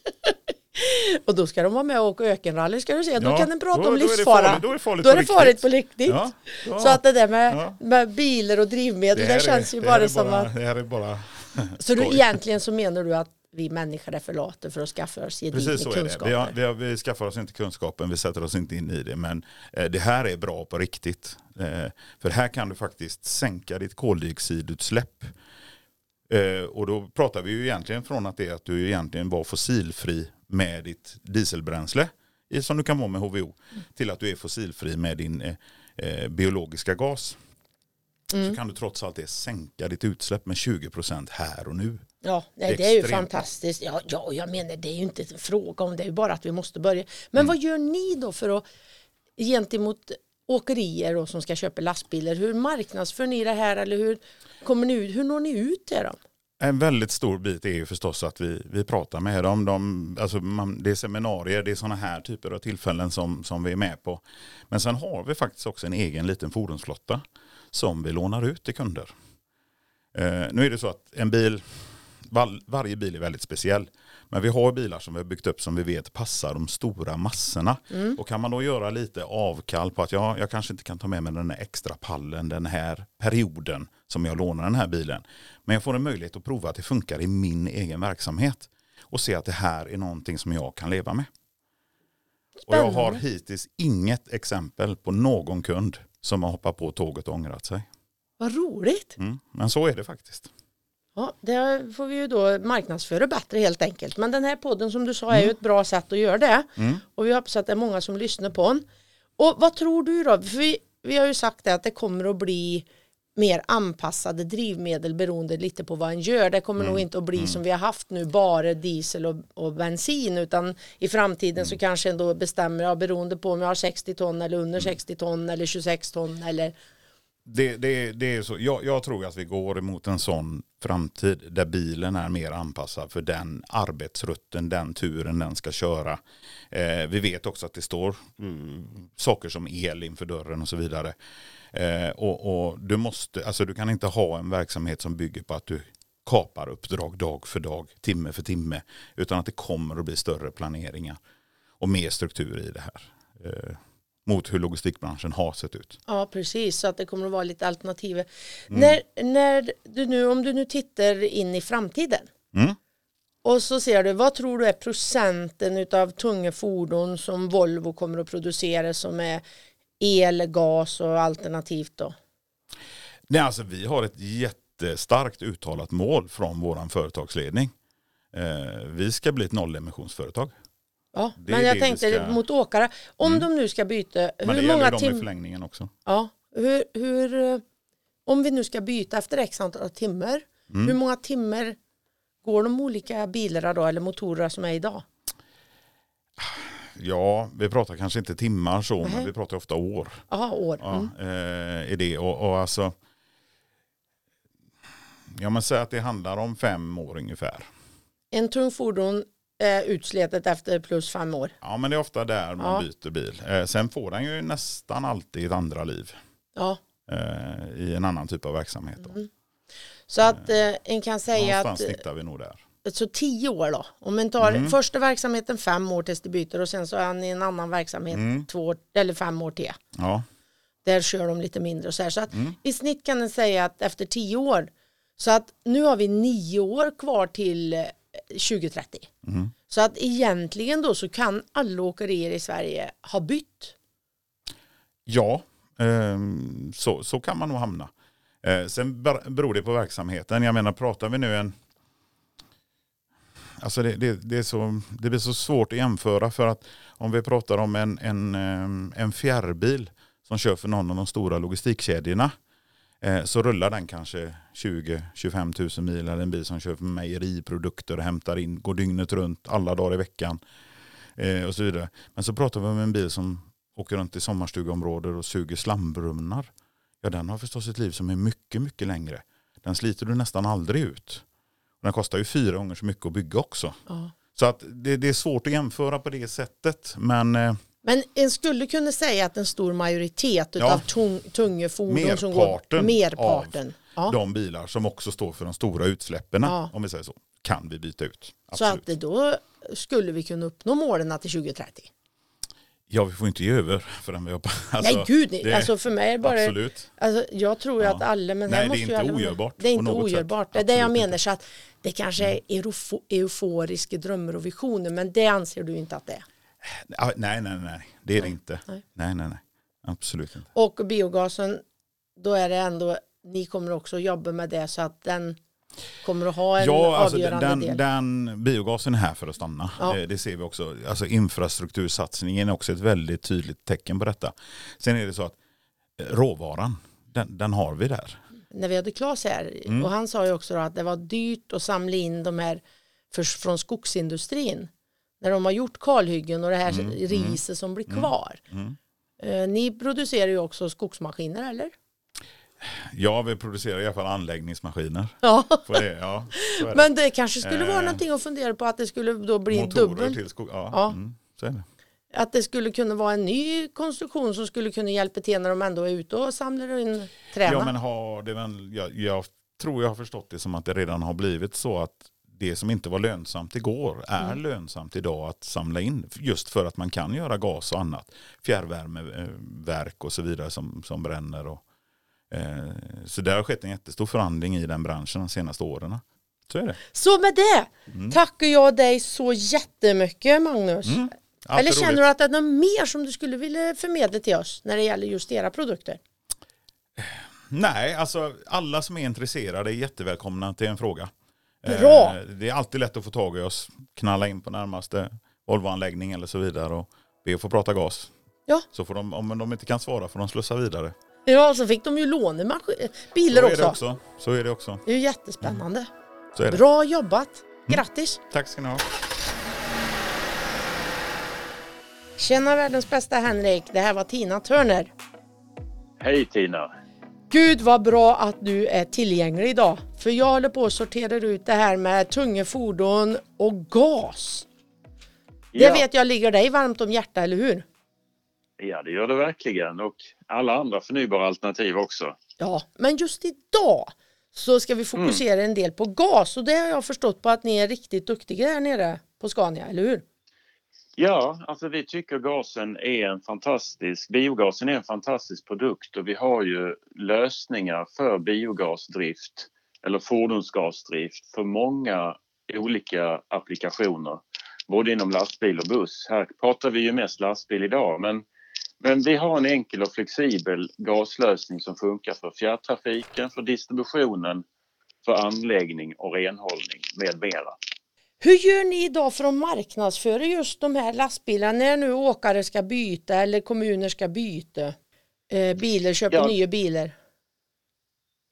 Speaker 2: och då ska de vara med och åka ökenrally ska du se. Då
Speaker 6: Ja,
Speaker 2: kan den prata
Speaker 6: då-
Speaker 2: om
Speaker 6: då är det
Speaker 2: livsfara.
Speaker 6: farligt- då är det farligt
Speaker 2: då är
Speaker 6: på
Speaker 2: det farligt
Speaker 6: riktigt.
Speaker 2: på riktigt.
Speaker 6: Ja, ja.
Speaker 2: Så att det där med,
Speaker 6: Ja.
Speaker 2: med bilar och drivmedel, det,
Speaker 6: här
Speaker 2: känns
Speaker 6: är,
Speaker 2: ju
Speaker 6: det
Speaker 2: bara som
Speaker 6: bara,
Speaker 2: att...
Speaker 6: Det här är bara
Speaker 2: Så du, egentligen så menar du att vi människor är för lata för att skaffa oss gedigna
Speaker 6: Precis så är det.
Speaker 2: kunskaper?
Speaker 6: Vi, har, vi, har, vi skaffar oss inte kunskapen, vi sätter oss inte in i det. Men eh, det här är bra på riktigt. Eh, för här kan du faktiskt sänka ditt koldioxidutsläpp. Eh, och då pratar vi ju egentligen från att det är att du egentligen var fossilfri med ditt dieselbränsle, som du kan vara med HVO, till att du är fossilfri med din eh, eh, biologiska gas.
Speaker 2: Mm.
Speaker 6: Så kan du trots allt det sänka ditt utsläpp med 20% här och nu.
Speaker 2: Ja, nej, det är ju fantastiskt. Ja, ja, jag menar det är ju inte en fråga om det, är bara att vi måste börja. Men vad gör ni då för att gentemot åkerier då, som ska köpa lastbilar, hur marknadsför ni det här eller hur kommer ni ut, hur når ni ut till dem?
Speaker 6: En väldigt stor bit är ju förstås att vi, vi pratar med dem. De, alltså man, det är seminarier, det är sådana här typer av tillfällen som, som vi är med på. Men sen har vi faktiskt också en egen liten fordonsflotta som vi lånar ut till kunder. Eh, nu är det så att en bil, var, varje bil är väldigt speciell. Men vi har bilar som vi har byggt upp som vi vet passar de stora massorna. Och kan man då göra lite avkall på att ja, jag kanske inte kan ta med mig den här extra pallen den här perioden som jag lånar den här bilen. Men jag får en möjlighet att prova att det funkar i min egen verksamhet. Och se att det här är någonting som jag kan leva med. Och jag har
Speaker 2: Spännande.
Speaker 6: hittills inget exempel på någon kund som har hoppat på tåget och ångrat sig.
Speaker 2: Vad roligt!
Speaker 6: Mm. Men så är det faktiskt.
Speaker 2: Ja, det får vi ju då marknadsföra bättre helt enkelt. Men den här podden som du sa är ju ett bra sätt att göra det. Och vi hoppas att det är många som lyssnar på den. Och vad tror du då? För vi, vi har ju sagt det att det kommer att bli mer anpassade drivmedel beroende lite på vad en gör. Det kommer nog inte att bli som vi har haft nu, bara diesel och, och bensin, utan i framtiden så kanske ändå bestämmer jag beroende på om jag har 60 ton eller under 60 ton eller 26 ton eller
Speaker 6: det, det, det är så. Jag, jag tror att vi går emot en sån framtid där bilen är mer anpassad för den arbetsrutten, den turen den ska köra. Eh, vi vet också att det står mm, saker som el inför dörren och så vidare. Eh, och, och du, måste, alltså du kan inte ha en verksamhet som bygger på att du kapar uppdrag dag för dag, timme för timme, utan att det kommer att bli större planeringar och mer struktur i det här. Eh, mot hur logistikbranschen har sett ut.
Speaker 2: Ja, precis. Så att det kommer att vara lite alternativ. När, när du nu, om du nu tittar in i framtiden
Speaker 6: Mm.
Speaker 2: och så ser du, vad tror du är procenten av tunga fordon som Volvo kommer att producera som är el, gas och alternativt då?
Speaker 6: Nej, alltså vi har ett jättestarkt uttalat mål från vår företagsledning. Eh, vi ska bli ett nollemissionsföretag.
Speaker 2: Ja,
Speaker 6: Det
Speaker 2: men
Speaker 6: är
Speaker 2: jag tänkte
Speaker 6: ska-
Speaker 2: mot åkare, om
Speaker 6: Mm.
Speaker 2: de nu ska byta,
Speaker 6: Men det
Speaker 2: hur
Speaker 6: gäller
Speaker 2: många
Speaker 6: dem i förlängningen också.
Speaker 2: ja, hur, hur, eh, om vi nu ska byta efter x antal timmar,
Speaker 6: Mm.
Speaker 2: hur många timmar går de olika bilarna då, eller motorer som är idag?
Speaker 6: Ja, vi pratar kanske inte timmar så,
Speaker 2: Nej.
Speaker 6: men vi pratar ofta år.
Speaker 2: Jaha, år.
Speaker 6: Ja,
Speaker 2: Mm.
Speaker 6: eh, i det. Och, och alltså, ja men säg att det handlar om fem år ungefär.
Speaker 2: En tung fordon är utsletet efter plus fem år.
Speaker 6: Ja men det är ofta där man
Speaker 2: Ja.
Speaker 6: byter bil. Eh, sen får den ju nästan alltid ett andra liv
Speaker 2: Ja,
Speaker 6: eh, i en annan typ av verksamhet. Då.
Speaker 2: så att eh, en kan säga
Speaker 6: Någonstans
Speaker 2: att
Speaker 6: snittar vi nog där.
Speaker 2: så tio år då. Om man tar
Speaker 6: Mm.
Speaker 2: första verksamheten fem år tills det byter och sen så är han i en annan verksamhet
Speaker 6: Mm.
Speaker 2: två eller fem år till.
Speaker 6: Ja.
Speaker 2: Där kör de lite mindre och så här. Så att
Speaker 6: Mm.
Speaker 2: i snitt kan man säga att efter tio år så att nu har vi nio år kvar till eh, 2030.
Speaker 6: Mm.
Speaker 2: Så att egentligen då så kan alla åkerier i Sverige ha bytt.
Speaker 6: Ja, ehm, så, så kan man nog hamna. Eh, sen ber- beror det på verksamheten. Jag menar, pratar vi nu en... Alltså det, det, det, är så, det blir så svårt att jämföra för att om vi pratar om en, en, ehm, en fjärrbil som kör för någon av de stora logistikkedjorna så rullar den kanske 20-25 000 mil eller en bil som kör för mejeriprodukter och hämtar in, går dygnet runt alla dagar i veckan eh, och så vidare. Men så pratar vi om en bil som åker runt i sommarstugområden och suger slambrunnar. Ja, den har förstås ett liv som är mycket, mycket längre. Den sliter du nästan aldrig ut. Och den kostar ju fyra gånger så mycket att bygga också.
Speaker 2: Ja.
Speaker 6: Så att det, det är svårt att jämföra på det sättet. Men eh,
Speaker 2: Men en skulle kunna säga att en stor majoritet
Speaker 6: Ja.
Speaker 2: av tung, tunga fordon som går
Speaker 6: Merparten
Speaker 2: merparten. Ja.
Speaker 6: de bilar som också står för de stora utsläppen,
Speaker 2: Ja.
Speaker 6: om vi säger så, kan vi byta ut.
Speaker 2: Så
Speaker 6: Absolut.
Speaker 2: att det då skulle vi kunna uppnå målen till 2030.
Speaker 6: Ja, vi får inte ge över förrän vi har... Alltså,
Speaker 2: Nej gud,
Speaker 6: det-
Speaker 2: alltså för mig är det bara
Speaker 6: Absolut.
Speaker 2: Alltså, jag tror ju
Speaker 6: Ja.
Speaker 2: att alla, men
Speaker 6: Nej, det är inte
Speaker 2: alla,
Speaker 6: ogörbart
Speaker 2: Det är inte ogörbart. Det är det jag menar. Så att det kanske är eufo- euforiska drömmar och visioner, men det anser du inte att det är.
Speaker 6: Nej, nej, nej. Det är det inte.
Speaker 2: nej.
Speaker 6: Nej, nej, nej. Absolut inte.
Speaker 2: Och biogasen, då är det ändå, ni kommer också jobba med det så att den kommer att ha en
Speaker 6: Ja, alltså
Speaker 2: avgörande
Speaker 6: den,
Speaker 2: del.
Speaker 6: den, biogasen är här för att stanna.
Speaker 2: Ja.
Speaker 6: Det, det ser vi också. Alltså infrastruktursatsningen är också ett väldigt tydligt tecken på detta. Sen är det så att eh, råvaran, den, den har vi där.
Speaker 2: När vi hade Claes här,
Speaker 6: Mm.
Speaker 2: och han sa ju också att det var dyrt att samla in de här för, från skogsindustrin. När de har gjort kalhyggen och det här
Speaker 6: Mm,
Speaker 2: riset som blir kvar.
Speaker 6: Mm.
Speaker 2: Eh, ni producerar ju också skogsmaskiner eller?
Speaker 6: Ja, vi producerar i alla fall anläggningsmaskiner.
Speaker 2: Ja.
Speaker 6: Det, ja, det.
Speaker 2: Men det kanske skulle vara
Speaker 6: Eh.
Speaker 2: någonting att fundera på att det skulle då bli dubbel.
Speaker 6: till skog. Ja,
Speaker 2: Ja.
Speaker 6: Mm, det.
Speaker 2: Att det skulle kunna vara en ny konstruktion som skulle kunna hjälpa till när de ändå är ute och samlar in träna.
Speaker 6: Ja, men har det väl, jag, jag tror jag har förstått det som att det redan har blivit så att det som inte var lönsamt igår är
Speaker 2: Mm.
Speaker 6: lönsamt idag att samla in. Just för att man kan göra gas och annat. Fjärrvärmeverk och så vidare som, som bränner. Och, eh, så det har skett en jättestor förhandling i den branschen de senaste åren. Så är det.
Speaker 2: Så med det tackar jag dig så jättemycket Magnus.
Speaker 6: Mm.
Speaker 2: Eller
Speaker 6: Alltid
Speaker 2: känner du att det är något mer som du skulle vilja förmedla till oss när det gäller just era produkter?
Speaker 6: Nej, alltså alla som är intresserade är jättevälkomna till en fråga.
Speaker 2: Bra.
Speaker 6: Eh, Det är alltid lätt att få tag i oss. Knalla in på närmaste Volvoanläggning eller så vidare och be att få prata gas.
Speaker 2: Ja.
Speaker 6: Så får de, om de inte kan svara får de slussa vidare.
Speaker 2: Ja, så fick de ju lånemaskin- bilar
Speaker 6: så är
Speaker 2: också.
Speaker 6: det också. Så är det också.
Speaker 2: Det är ju jättespännande.
Speaker 6: Så är det.
Speaker 2: Bra jobbat. Grattis.
Speaker 6: Tack ska ni ha.
Speaker 2: Tjena världens bästa Henrik. Det här var Tina Turner.
Speaker 7: Hej Tina!
Speaker 2: Gud vad bra att du är tillgänglig idag. För jag håller på att sortera ut det här med tunga fordon och gas. Det
Speaker 7: Ja,
Speaker 2: vet jag ligger dig varmt om hjärta, eller hur?
Speaker 7: ja, det gör det verkligen och alla andra förnybara alternativ också.
Speaker 2: Ja, men just idag så ska vi fokusera en del på gas och det har jag förstått på att ni är riktigt duktiga här nere på Scania, eller hur?
Speaker 7: Ja, alltså vi tycker gasen är en fantastisk, biogasen är en fantastisk produkt och vi har ju lösningar för biogasdrift eller fordonsgasdrift för många olika applikationer. Både inom lastbil och buss. Här pratar vi ju mest lastbil idag men, men vi har en enkel och flexibel gaslösning som funkar för fjärrtrafiken, för distributionen, för anläggning och renhållning med mera.
Speaker 2: Hur gör ni idag för att marknadsföra just de här lastbilarna när nu åkare ska byta eller kommuner ska byta eh, bilar, köpa
Speaker 7: Ja.
Speaker 2: nya bilar?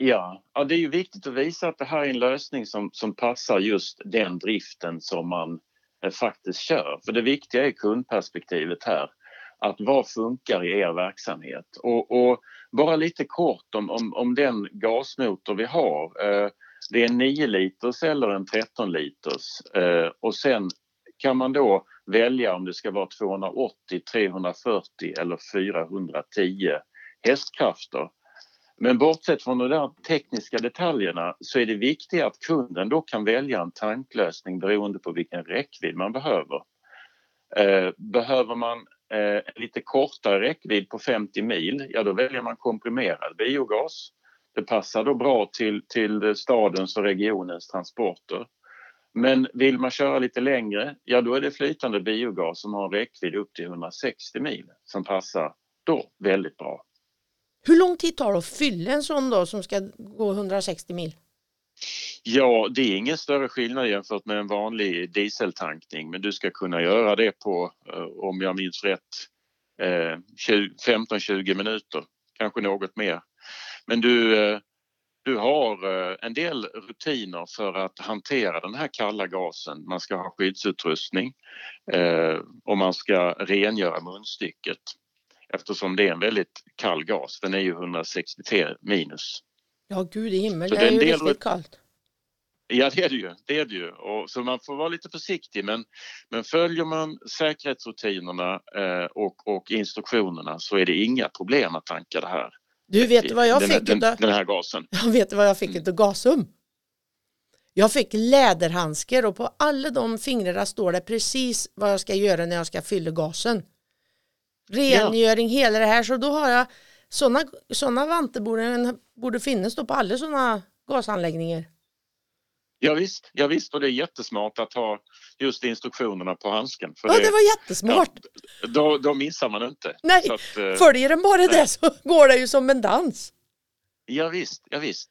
Speaker 7: Ja, ja, det är ju viktigt att visa att det här är en lösning som, som passar just den driften som man eh, faktiskt kör. För det viktiga är kundperspektivet här. Att vad funkar i er verksamhet? Och, och bara lite kort om, om, om den gasmotor vi har. Eh, det är en 9 liters eller en 13 liters. Eh, och sen kan man då välja om det ska vara 280, 340 eller 410 hästkrafter. Men bortsett från de där tekniska detaljerna så är det viktigt att kunden då kan välja en tanklösning beroende på vilken räckvidd man behöver. Eh, behöver man eh, en lite kortare räckvidd på 50 mil, ja då väljer man komprimerad biogas. Det passar då bra till, till stadens och regionens transporter. Men vill man köra lite längre, ja då är det flytande biogas som har en räckvidd upp till 160 mil som passar då väldigt bra.
Speaker 2: Hur lång tid tar det att fylla en sån då som ska gå 160 mil?
Speaker 7: Ja, det är ingen större skillnad jämfört med en vanlig dieseltankning men du ska kunna göra det på, eh, om jag minns rätt, eh, 15-20 minuter, kanske något mer. Men du, eh, du har en del rutiner för att hantera den här kalla gasen. Man ska ha skyddsutrustning och man ska rengöra munstycket eftersom det är en väldigt kall gas. Den är ju 163 minus.
Speaker 2: Ja, gud i himmel,
Speaker 7: Så
Speaker 2: det är
Speaker 7: den
Speaker 2: ju
Speaker 7: del-
Speaker 2: riktigt kallt.
Speaker 7: Ja, det är det ju. Det är det ju. Och, så man får vara lite försiktig. Men, men följer man säkerhetsrutinerna eh, och, och instruktionerna så är det inga problem att tanka det här.
Speaker 2: Du vet du vad jag
Speaker 7: den,
Speaker 2: fick
Speaker 7: den,
Speaker 2: utav,
Speaker 7: den här gasen.
Speaker 2: jag vet vad jag fick utav Gasum? Jag fick läderhandskar och på alla de fingrarna står det precis vad jag ska göra när jag ska fylla gasen. Rengöring, hela det här. Så då har jag sådana såna vantar borde, borde finnas då på alla sådana gasanläggningar.
Speaker 7: Ja, visst, ja, visst, och det är jättesmart att ha just instruktionerna på handsken. För
Speaker 2: Ja, det var jättesmart.
Speaker 7: då, då missar man inte.
Speaker 2: Nej,
Speaker 7: Så att, eh,
Speaker 2: följer den bara det så går det ju som en dans.
Speaker 7: ja, visst, ja, visst.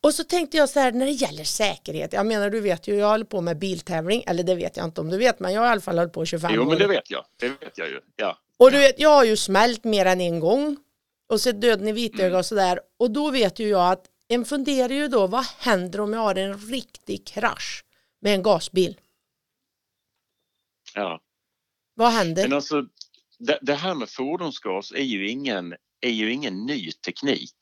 Speaker 2: Och så tänkte jag så här när det gäller säkerhet. Jag menar du vet ju, jag håller på med biltävling. Eller det vet jag inte om du vet, men jag har i alla fall hållit på 25
Speaker 7: Jo,
Speaker 2: år.
Speaker 7: men det vet jag. Det vet jag ju. Ja.
Speaker 2: Och du vet, jag har ju smält mer än en gång. Och sett döden i vitöga och sådär. Och då vet ju jag att en funderar ju då, vad händer om jag har en riktig krasch med en gasbil?
Speaker 7: ja.
Speaker 2: Vad händer?
Speaker 7: Men alltså, det, det här med fordonsgas är ju ingen, är ju ingen ny teknik.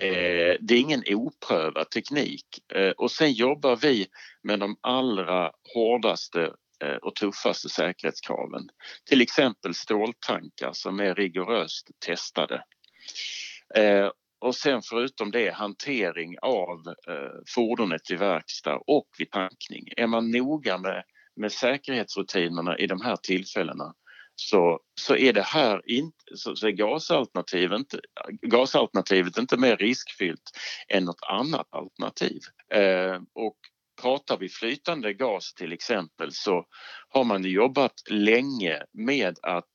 Speaker 7: Eh, det är ingen oprövad teknik. Eh, och sen jobbar vi med de allra hårdaste Eh, och tuffaste säkerhetskraven. Till exempel ståltankar som är rigoröst testade. Eh, och sen förutom det hantering av eh, fordonet i verkstad och vid tankning. Är man noga med, med säkerhetsrutinerna i de här tillfällena så, så är det här inte, så, så är gasalternativ inte, gasalternativet inte mer riskfyllt än något annat alternativ. Eh, och pratar vi flytande gas till exempel så har man jobbat länge med att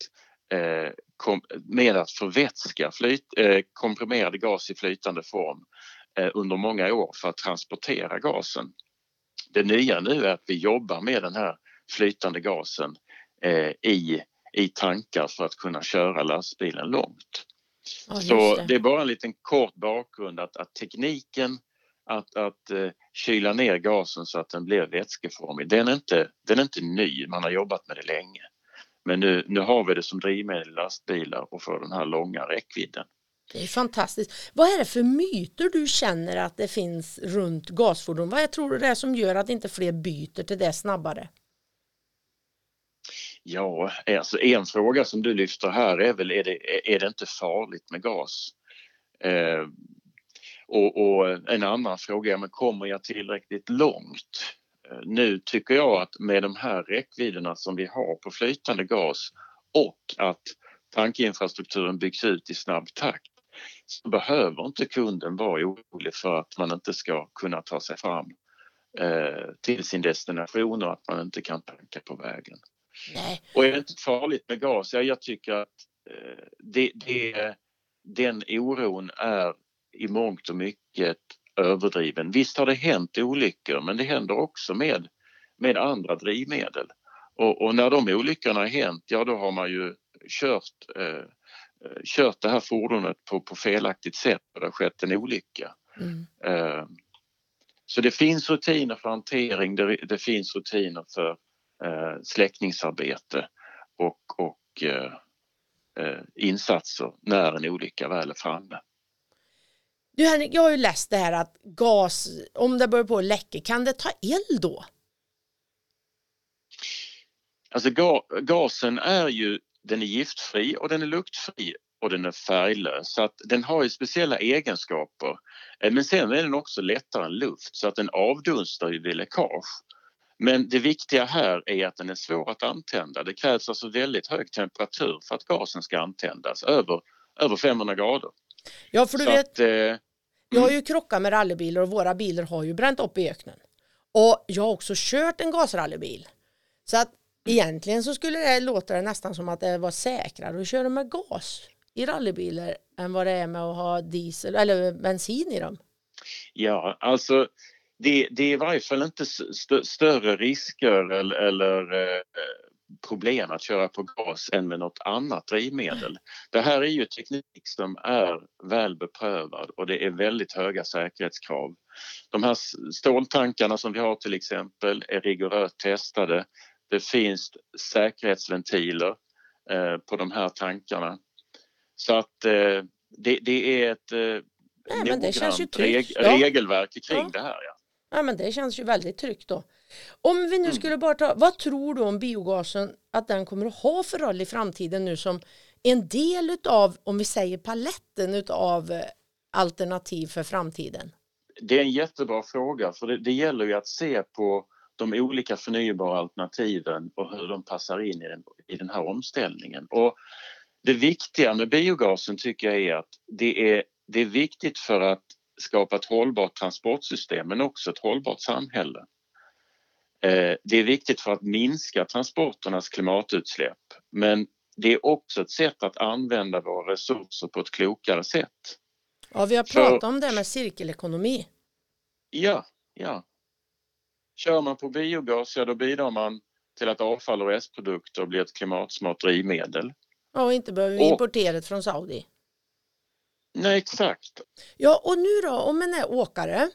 Speaker 7: eh, kom, med att förvätska flyt, eh, komprimerad gas i flytande form eh, under många år för att transportera gasen. Det nya nu är att vi jobbar med den här flytande gasen eh, i, i tankar för att kunna köra lastbilen långt.
Speaker 2: Ja,
Speaker 7: Så
Speaker 2: just
Speaker 7: det. är bara en liten kort bakgrund att, att tekniken att, att uh, kyla ner gasen så att den blir vätskeformig, den är, inte, den är inte ny, man har jobbat med det länge. Men nu, nu har vi det som drivmedel i lastbilar och får den här långa räckvidden.
Speaker 2: Det är fantastiskt. Vad är det för myter du känner att det finns runt gasfordon? Vad är, tror du det är som gör att inte fler byter till det snabbare?
Speaker 7: Ja, alltså en fråga som du lyfter här är väl, är det, är det inte farligt med gas? Eh, och, och, en annan fråga är, men kommer jag tillräckligt långt? Eh, nu tycker jag att med de här räckvidderna som vi har på flytande gas och att tankinfrastrukturen byggs ut i snabb takt så behöver inte kunden vara orolig för att man inte ska kunna ta sig fram eh, till sin destination och att man inte kan tanka på vägen.
Speaker 2: Nej.
Speaker 7: Och är det inte farligt med gas? Ja, jag tycker att eh, det, det, den oron är i mångt och mycket överdriven. Visst har det hänt olyckor men det händer också med, med andra drivmedel. Och, och när de olyckorna har hänt, ja då har man ju kört, eh, kört det här fordonet på, på felaktigt sätt och det har skett en olycka.
Speaker 2: Mm.
Speaker 7: Eh, så det finns rutiner för hantering, det, det finns rutiner för eh, släckningsarbete och, och eh, eh, insatser när en olycka väl är framme.
Speaker 2: Du Henrik, jag har ju läst det här att gas, om det börjar på att läcka, kan det ta eld då?
Speaker 7: Alltså ga, gasen är ju, den är giftfri och den är luktfri och den är färglös så att den har ju speciella egenskaper. Eh, men sen är den också lättare än luft så att den avdunstar ju vid läckage. Men det viktiga här är att den är svår att antända. Det krävs alltså väldigt hög temperatur för att gasen ska antändas, över, över 500 grader.
Speaker 2: Ja, för du
Speaker 7: så
Speaker 2: vet,
Speaker 7: att, eh,
Speaker 2: jag har ju krockat med rallybilar och våra bilar har ju bränt upp i öknen. Och jag har också kört en gasrallybil. Så att egentligen så skulle det låta det nästan som att det var säkrare att köra med gas i rallybilar än vad det är med att ha diesel eller bensin i dem.
Speaker 7: Ja, alltså det, det är i varje fall inte st större risker eller, eller eh, problem att köra på gas än med något annat drivmedel. Det här är ju teknik som är väl beprövad och det är väldigt höga säkerhetskrav. De här ståltankarna som vi har till exempel är rigoröst testade. Det finns säkerhetsventiler eh, på de här tankarna. Så att eh, det, det, är ett eh,
Speaker 2: Nej, ju
Speaker 7: reg.
Speaker 2: Ja.
Speaker 7: regelverk kring
Speaker 2: Ja.
Speaker 7: det här. Ja.
Speaker 2: Ja, men det känns ju väldigt tryggt då. Om vi nu
Speaker 7: Mm.
Speaker 2: skulle bara ta, vad tror du om biogasen att den kommer att ha för roll i framtiden nu som en del utav, om vi säger paletten utav eh, alternativ för framtiden?
Speaker 7: Det är en jättebra fråga för det, det gäller ju att se på de olika förnybara alternativen och hur de passar in i den, i den här omställningen. Och det viktiga med biogasen tycker jag är att det är, det är viktigt för att skapa ett hållbart transportsystem men också ett hållbart samhälle. Eh, Det är viktigt för att minska transporternas klimatutsläpp men det är också ett sätt att använda våra resurser på ett klokare sätt.
Speaker 2: Ja, vi har
Speaker 7: För-
Speaker 2: pratat om det med cirkelekonomi.
Speaker 7: Ja, ja. Kör man på biogas, ja då bidrar man till att avfall och restprodukter blir ett klimatsmart drivmedel.
Speaker 2: Ja, och inte behöver vi
Speaker 7: Och-
Speaker 2: importera det från Saudi.
Speaker 7: Nej, exakt.
Speaker 2: Ja, och nu då om en är åkare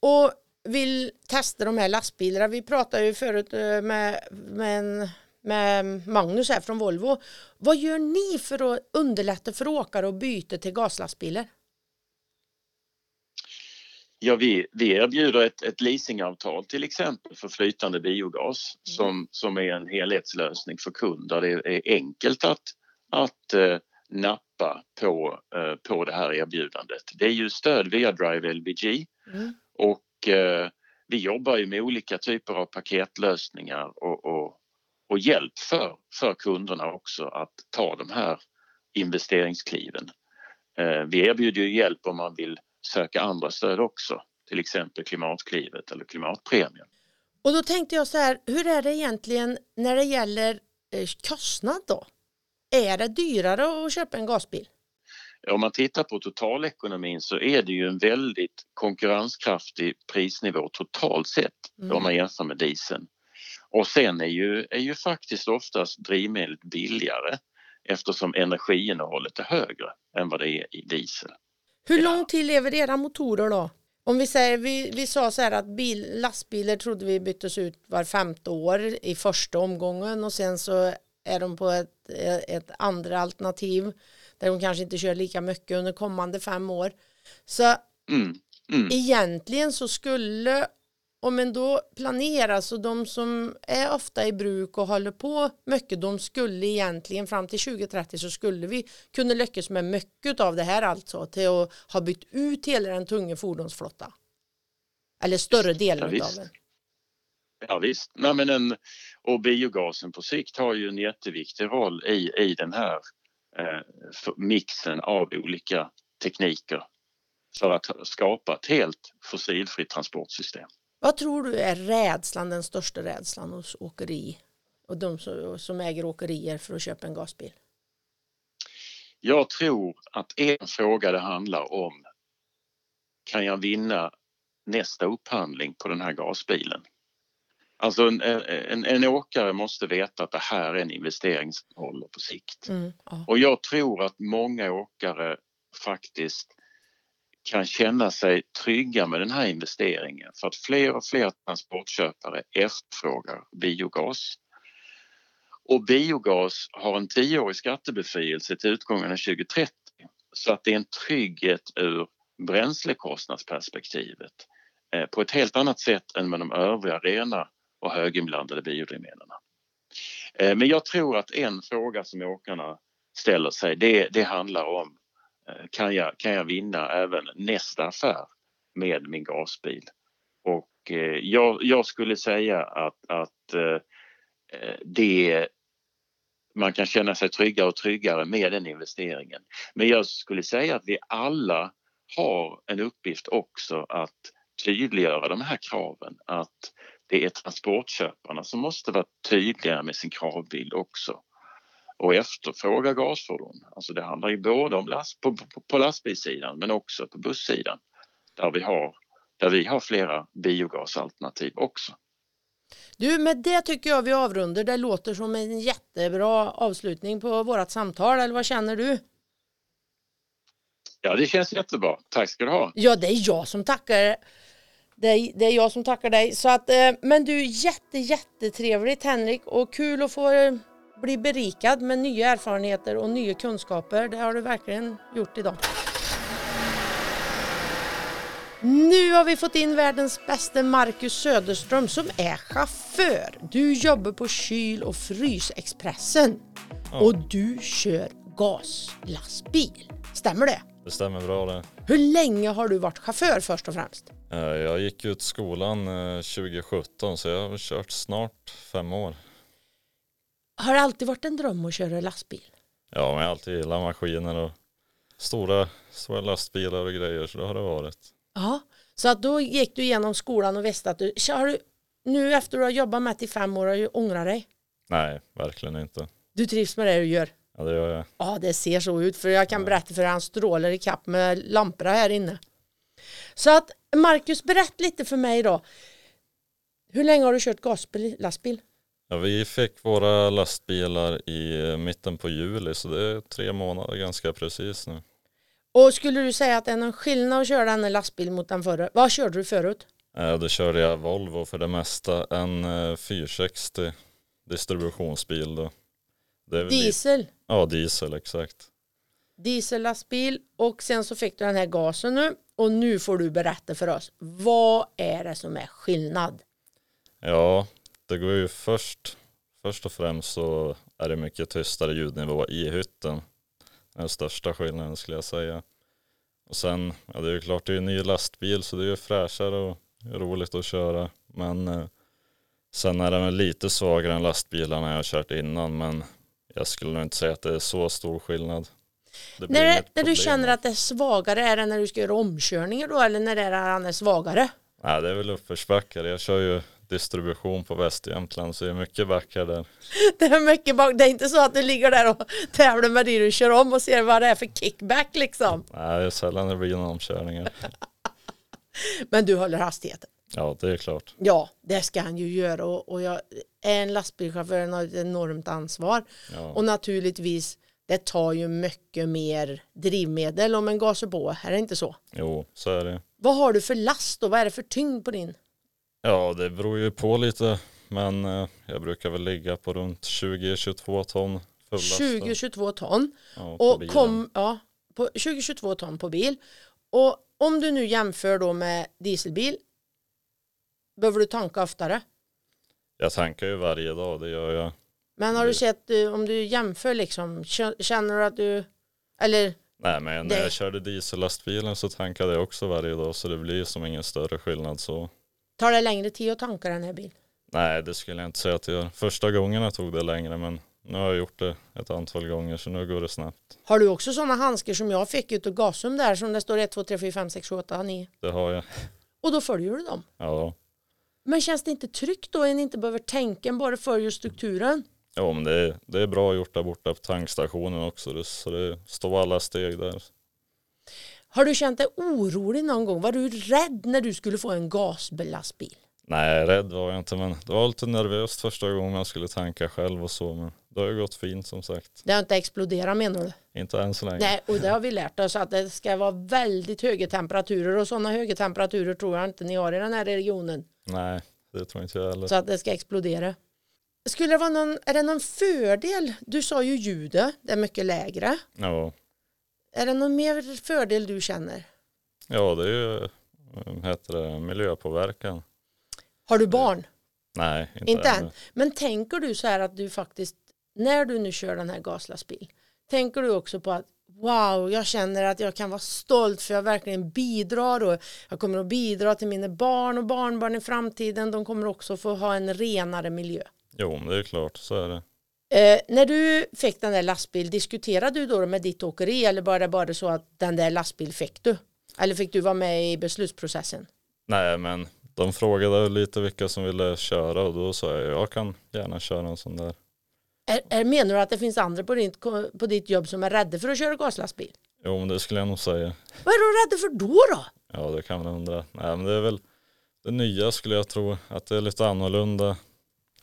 Speaker 2: och vill testa de här lastbilarna. Vi pratade ju förut eh, med, med, en, med Magnus här från Volvo. Vad gör ni för att underlätta för åkare att byta till gaslastbilar?
Speaker 7: Ja, vi, vi erbjuder ett, ett leasingavtal till exempel för flytande biogas som, som är en helhetslösning för kunder. Det är enkelt att, att eh, nappa på, eh, på det här erbjudandet. Det är ju stöd via Drive LBG
Speaker 2: Mm.
Speaker 7: och eh, vi jobbar ju med olika typer av paketlösningar och, och, och hjälp för, för kunderna också att ta de här investeringskliven. Eh, vi erbjuder ju hjälp om man vill söka andra stöd också, till exempel Klimatklivet eller Klimatpremien.
Speaker 2: Och då tänkte jag så här, hur är det egentligen när det gäller eh, kostnad då? Är det dyrare att köpa en gasbil?
Speaker 7: Om man tittar på totalekonomin så är det ju en väldigt konkurrenskraftig prisnivå totalt sett
Speaker 2: Mm.
Speaker 7: om man jämför med dieseln. Och sen är ju, är ju faktiskt oftast drivmedlet billigare eftersom energiinnehållet är högre än vad det är i diesel.
Speaker 2: Hur lång tid lever era motorer då? Om vi säger, vi, vi sa så här att bil, lastbilar trodde vi byttes ut var femte år i första omgången och sen så är de på ett, ett andra alternativ där de kanske inte kör lika mycket under kommande fem år. Så
Speaker 7: Mm. Mm.
Speaker 2: egentligen så skulle om en då planerar så de som är ofta i bruk och håller på mycket de skulle egentligen fram till 2030 så skulle vi kunna lyckas med mycket av det här alltså till att ha bytt ut hela den tunga fordonsflotta. Eller större delen
Speaker 7: Ja,
Speaker 2: av den.
Speaker 7: Ja visst, Nej, men en, och biogasen på sikt har ju en jätteviktig roll i, i den här mixen av olika tekniker för att skapa ett helt fossilfritt transportsystem.
Speaker 2: Vad tror du är rädslan, den största rädslan hos åkeri och de som, som äger åkerier för att köpa en gasbil?
Speaker 7: Jag tror att en fråga det handlar om kan jag vinna nästa upphandling på den här gasbilen? Alltså en, en, en åkare måste veta att det här är en investering som håller på sikt.
Speaker 2: Mm, ja.
Speaker 7: Och jag tror att många åkare faktiskt kan känna sig trygga med den här investeringen för att fler och fler transportköpare efterfrågar biogas. Och biogas har en tioårig skattebefrielse till utgången av 2030 så att det är en trygghet ur bränslekostnadsperspektivet eh, på ett helt annat sätt än med de övriga rena och höginblandade biodrivmedlen. Eh, men jag tror att en fråga som åkarna ställer sig det, det handlar om eh, kan jag, kan jag vinna även nästa affär med min gasbil? Och eh, jag, jag skulle säga att, att det man kan känna sig tryggare och tryggare med den investeringen. Men jag skulle säga att vi alla har en uppgift också att tydliggöra de här kraven. Att det är transportköparna som måste vara tydliga med sin kravbild också och efterfråga gasfordon. Alltså det handlar ju både om last, på, på, på lastbilssidan men också på bussidan där vi har, där vi har flera biogasalternativ också.
Speaker 2: Du, med det tycker jag vi avrundar. Det låter som en jättebra avslutning på vårt samtal, eller vad känner du?
Speaker 7: Ja, det känns jättebra. Tack ska du ha.
Speaker 2: Ja, det är jag som tackar dig. Det är jag som tackar dig. Så att, eh, men du, jätte, jättetrevligt Henrik och kul att få eh, bli berikad med nya erfarenheter och nya kunskaper. Det har du verkligen gjort idag. Nu har vi fått in världens bästa Marcus Söderström som är chaufför. Du jobbar på Kyl och Frysexpressen och du kör gaslastbil. Stämmer det?
Speaker 8: Det stämmer bra det.
Speaker 2: Hur länge har du varit chaufför först och främst?
Speaker 8: Eh, Jag gick ut skolan eh, 2017 så jag har kört snart fem år.
Speaker 2: Har det alltid varit en dröm att köra lastbil?
Speaker 8: Ja, men jag har alltid gillat maskiner och stora, stora lastbilar och grejer så det har det varit.
Speaker 2: Ja, så att då gick du igenom skolan och visste att du, har du nu efter du har jobbat med det i fem år har du ångrat dig?
Speaker 8: Nej, verkligen inte.
Speaker 2: Du trivs med det du gör?
Speaker 8: Ja, det.
Speaker 2: Ja, det ser så ut för jag kan berätta för han strålar i kapp med lamporna här inne. Så att Marcus, berätt lite för mig då. Hur länge har du kört gasbil, lastbil?
Speaker 8: Ja, vi fick våra lastbilar i eh, mitten på juli så det är tre månader ganska precis nu.
Speaker 2: Och skulle du säga att det är någon skillnad att köra den här lastbil mot den förra? Vad körde du förut?
Speaker 8: Eh, Då körde jag Volvo för det mesta, en eh, 460 distributionsbil då.
Speaker 2: Diesel,
Speaker 8: Ja, diesel exakt.
Speaker 2: diesellastbil och sen så fick du den här gasen nu och nu får du berätta för oss. Vad är det som är skillnad?
Speaker 8: Ja, det går ju först, först och främst så är det mycket tystare ljudnivå i hytten. Den största skillnaden skulle jag säga. Och sen, ja det är ju klart det är en ny lastbil så det är ju fräschare och roligt att köra. Men eh, sen är den väl lite svagare än lastbilarna jag har kört innan men jag skulle nog inte säga att det är så stor skillnad. Det
Speaker 2: När, det, när du känner att det är svagare, är det när du ska göra omkörningar då eller när det är han är svagare?
Speaker 8: Nej, det är väl uppförsbackar. Jag kör ju distribution på Västjämtland så det är mycket backar där.
Speaker 2: Det är mycket bak. Det är inte så att du ligger där och tävlar med det du kör om och ser vad det är för kickback liksom.
Speaker 8: Nej, det är sällan det blir några omkörningar.
Speaker 2: Men du håller hastigheten.
Speaker 8: Ja, det är klart.
Speaker 2: Ja, det ska han ju göra och, och jag är en lastbilschaufför har ett enormt ansvar.
Speaker 8: Ja,
Speaker 2: Och naturligtvis, det tar ju mycket mer drivmedel om en gasar på, är det inte så?
Speaker 8: jo, så är det.
Speaker 2: Vad har du för last och vad är det för tyngd på din?
Speaker 8: Ja, det beror ju på lite. Men eh, jag brukar väl ligga på runt 20-22 ton fullastad.
Speaker 2: 20-22 ton.
Speaker 8: ja,
Speaker 2: Och kom, ja, på 20-22 ton på bil. Och om du nu jämför då med dieselbil, behöver du tanka oftare?
Speaker 8: Jag tankar ju varje dag, det gör jag.
Speaker 2: Men har du
Speaker 8: Det-
Speaker 2: sett, eh, om du jämför liksom, kä- känner du att du, eller
Speaker 8: Nej, men
Speaker 2: Det-
Speaker 8: när jag körde diesellastbilen så tankade jag också varje dag så det blir som ingen större skillnad så.
Speaker 2: tar det längre tid att tanka den här bilen?
Speaker 8: Nej, det skulle jag inte säga att jag gör. Första gångerna tog det längre men nu har jag gjort det ett antal gånger så nu går det snabbt.
Speaker 2: Har du också sådana handskar som jag fick ut ur Gasum där som det står 1, 2, 3, 4, 5, 6, 7, 8, 9
Speaker 8: Det har jag.
Speaker 2: och då följer du dem.
Speaker 8: Ja,
Speaker 2: Men känns det inte tryggt då en inte behöver tänka, bara följer strukturen?
Speaker 8: ja men det är, det är bra gjort där borta på tankstationen också det, så det står alla steg där.
Speaker 2: Har du känt dig orolig någon gång? Var du rädd när du skulle få en gasbelastbil?
Speaker 8: Nej, rädd var jag inte men det var lite nervöst första gången jag skulle tanka själv och så men det har ju gått fint som sagt.
Speaker 2: Det har inte exploderat menar du?
Speaker 8: Inte än så länge.
Speaker 2: Nej, och det har vi lärt oss att det ska vara väldigt höga temperaturer och sådana höga temperaturer tror jag inte ni har i den här regionen.
Speaker 8: Nej, det tror inte jag heller.
Speaker 2: Så att det ska explodera. Skulle det vara någon, är det någon fördel? Du sa ju ljudet, det är mycket lägre.
Speaker 8: Ja,
Speaker 2: Är det någon mer fördel du känner?
Speaker 8: ja det är ju, vad heter det, miljöpåverkan.
Speaker 2: Har du barn?
Speaker 8: Nej, inte,
Speaker 2: Inte
Speaker 8: ännu.
Speaker 2: än. Men tänker du så här att du faktiskt, när du nu kör den här gaslastbil, tänker du också på att wow, jag känner att jag kan vara stolt för jag verkligen bidrar och jag kommer att bidra till mina barn och barnbarn i framtiden. De kommer också få ha en renare miljö.
Speaker 8: Jo, men det är klart, så är det.
Speaker 2: Eh, när du fick den där lastbil, diskuterade du då med ditt åkeri eller var det bara så att den där lastbil fick du? Eller fick du vara med i beslutsprocessen?
Speaker 8: Nej, men de frågade lite vilka som ville köra och då sa jag jag kan gärna köra en sån där.
Speaker 2: Är, är, menar du att det finns andra på ditt, på ditt jobb som är rädda för att köra gaslastbil?
Speaker 8: Jo, men det skulle jag nog säga.
Speaker 2: Vad är de rädda för då då?
Speaker 8: Ja, det kan man undra. Nej, men det är väl det nya skulle jag tro. Att det är lite annorlunda.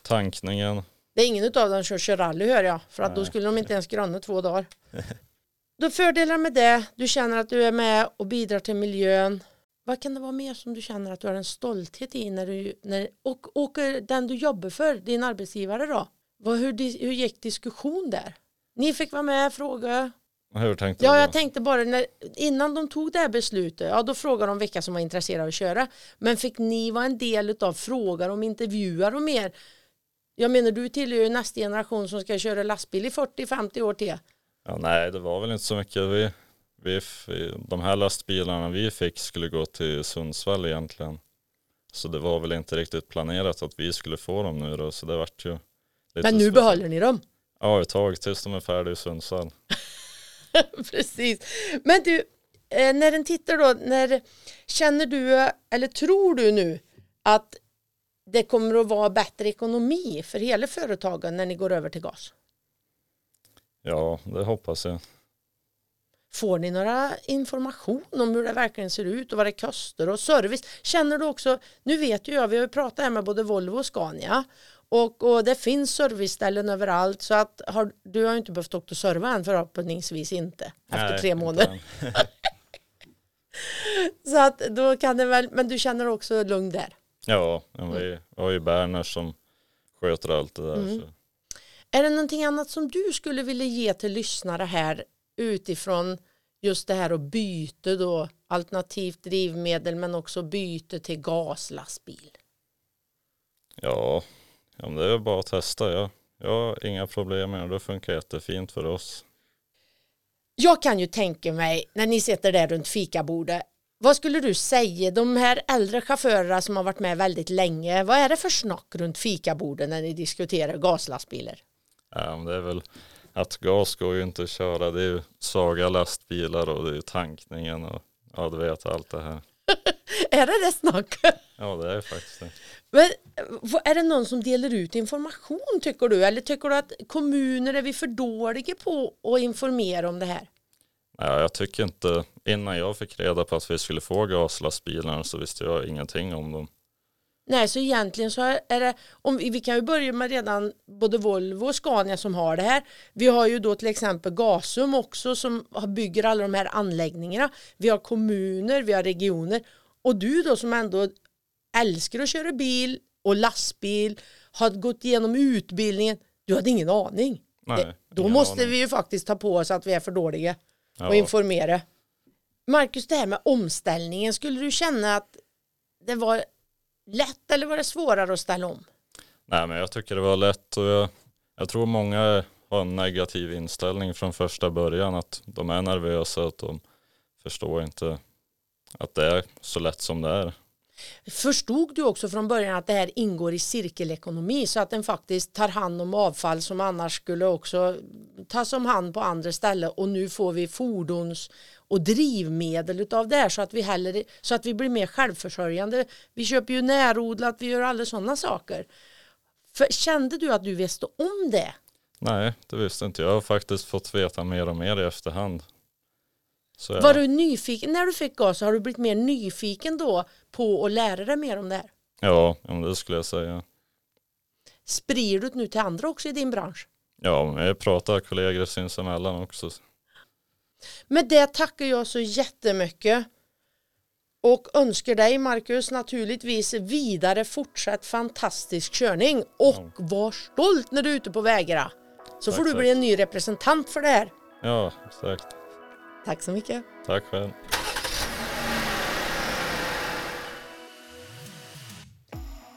Speaker 8: Tankningen.
Speaker 2: Det är ingen av dem som kör rally hör jag, för att då skulle de inte ens gröna två dagar. Då fördelar med det, du känner att du är med och bidrar till miljön. Vad kan det vara mer som du känner att du har en stolthet i när du, när, och åker den du jobbar för, din arbetsgivare då? Vad, hur, hur gick diskussion där? Ni fick vara med, fråga.
Speaker 8: Hur tänkte
Speaker 2: Ja,
Speaker 8: du?
Speaker 2: jag tänkte bara när, innan de tog det här beslutet, ja då frågade de vilka som var intresserade av att köra. Men fick ni vara en del av frågor om intervjuar och mer? Jag menar, du tillhör ju nästa generation som ska köra lastbil i 40-50 år till.
Speaker 8: Ja, nej, det var väl inte så mycket. Vi, vi, de här lastbilarna vi fick skulle gå till Sundsvall egentligen. Så det var väl inte riktigt planerat att vi skulle få dem nu då. Så det vart ju
Speaker 2: Men nu behåller ni dem.
Speaker 8: Ja, ett tag tills de är färdiga i Sundsvall.
Speaker 2: Precis. Men du, eh, när den tittar då, när, känner du, eller tror du nu att det kommer att vara bättre ekonomi för hela företagen när ni går över till gas?
Speaker 8: Ja, det hoppas jag.
Speaker 2: Får ni några information om hur det verkligen ser ut och vad det kostar och service? Känner du också, nu vet ju jag, vi har ju pratat här med både Volvo och Scania och, och det finns serviceställen överallt så att har, du har ju inte behövt åka och serva än förhoppningsvis inte efter
Speaker 8: Nej,
Speaker 2: tre månader. Så att då kan det väl, men du känner också lugn där.
Speaker 8: Ja, vi har ju Berner som sköter allt det där.
Speaker 2: Mm. Är det någonting annat som du skulle vilja ge till lyssnare här utifrån just det här att byta då alternativt drivmedel men också byte till gaslastbil?
Speaker 8: Ja, ja men det är bara att testa. Ja. Jag har inga problem med det. Det funkar jättefint för oss.
Speaker 2: Jag kan ju tänka mig när ni sitter där runt fikabordet. Vad skulle du säga, de här äldre chaufförerna som har varit med väldigt länge, vad är det för snack runt fikabordet när ni diskuterar gaslastbilar?
Speaker 8: Ja, men det är väl att gas går ju inte att köra. Det är ju svaga lastbilar och det är tankningen och ja, du vet allt det här.
Speaker 2: Är det det snack?
Speaker 8: Ja, det är faktiskt det.
Speaker 2: Men är det någon som delar ut information tycker du? Eller tycker du att kommuner är vi för dåliga på att informera om det här?
Speaker 8: Ja, jag tycker inte, innan jag fick reda på att vi skulle få gaslastbilarna så visste jag ingenting om dem.
Speaker 2: Nej, så egentligen så är det, om vi, kan ju börja med redan både Volvo och Scania som har det här. Vi har ju då till exempel Gasum också som bygger alla de här anläggningarna. Vi har kommuner, vi har regioner och du då som ändå älskar att köra bil och lastbil, har gått igenom utbildningen, du hade ingen aning.
Speaker 8: Nej,
Speaker 2: Det- Då
Speaker 8: ingen
Speaker 2: måste
Speaker 8: aning.
Speaker 2: vi ju faktiskt ta på oss att vi är för dåliga och
Speaker 8: Ja.
Speaker 2: informera. Marcus, det här med omställningen, skulle du känna att det var lätt eller var det svårare att ställa om?
Speaker 8: Nej, men jag tycker det var lätt och jag, jag tror många har en negativ inställning från första början. Att de är nervösa, att de förstår inte att det är så lätt som det är.
Speaker 2: Förstod du också från början att det här ingår i cirkelekonomi så att den faktiskt tar hand om avfall som annars skulle också tas om hand på andra ställen och nu får vi fordons och drivmedel utav det här så att vi heller, så att vi blir mer självförsörjande. Vi köper ju närodlat, vi gör alla sådana saker. För, kände du att du visste om det?
Speaker 8: Nej, det visste inte jag. Jag har faktiskt fått veta mer och mer i efterhand. Så
Speaker 2: Var du nyfiken, när du fick gas, har du blivit mer nyfiken då på att lära dig mer om det här?
Speaker 8: Ja, det skulle jag säga.
Speaker 2: Sprider du det nu till andra också i din bransch?
Speaker 8: Ja, jag pratar kollegor sinsemellan också.
Speaker 2: Med det tackar jag så jättemycket och önskar dig Marcus naturligtvis vidare fortsatt fantastisk körning och var stolt när du är ute på vägarna. Så
Speaker 8: Tack,
Speaker 2: får du bli en ny representant för det här.
Speaker 8: Ja, exakt.
Speaker 2: Tack så mycket.
Speaker 8: Tack själv.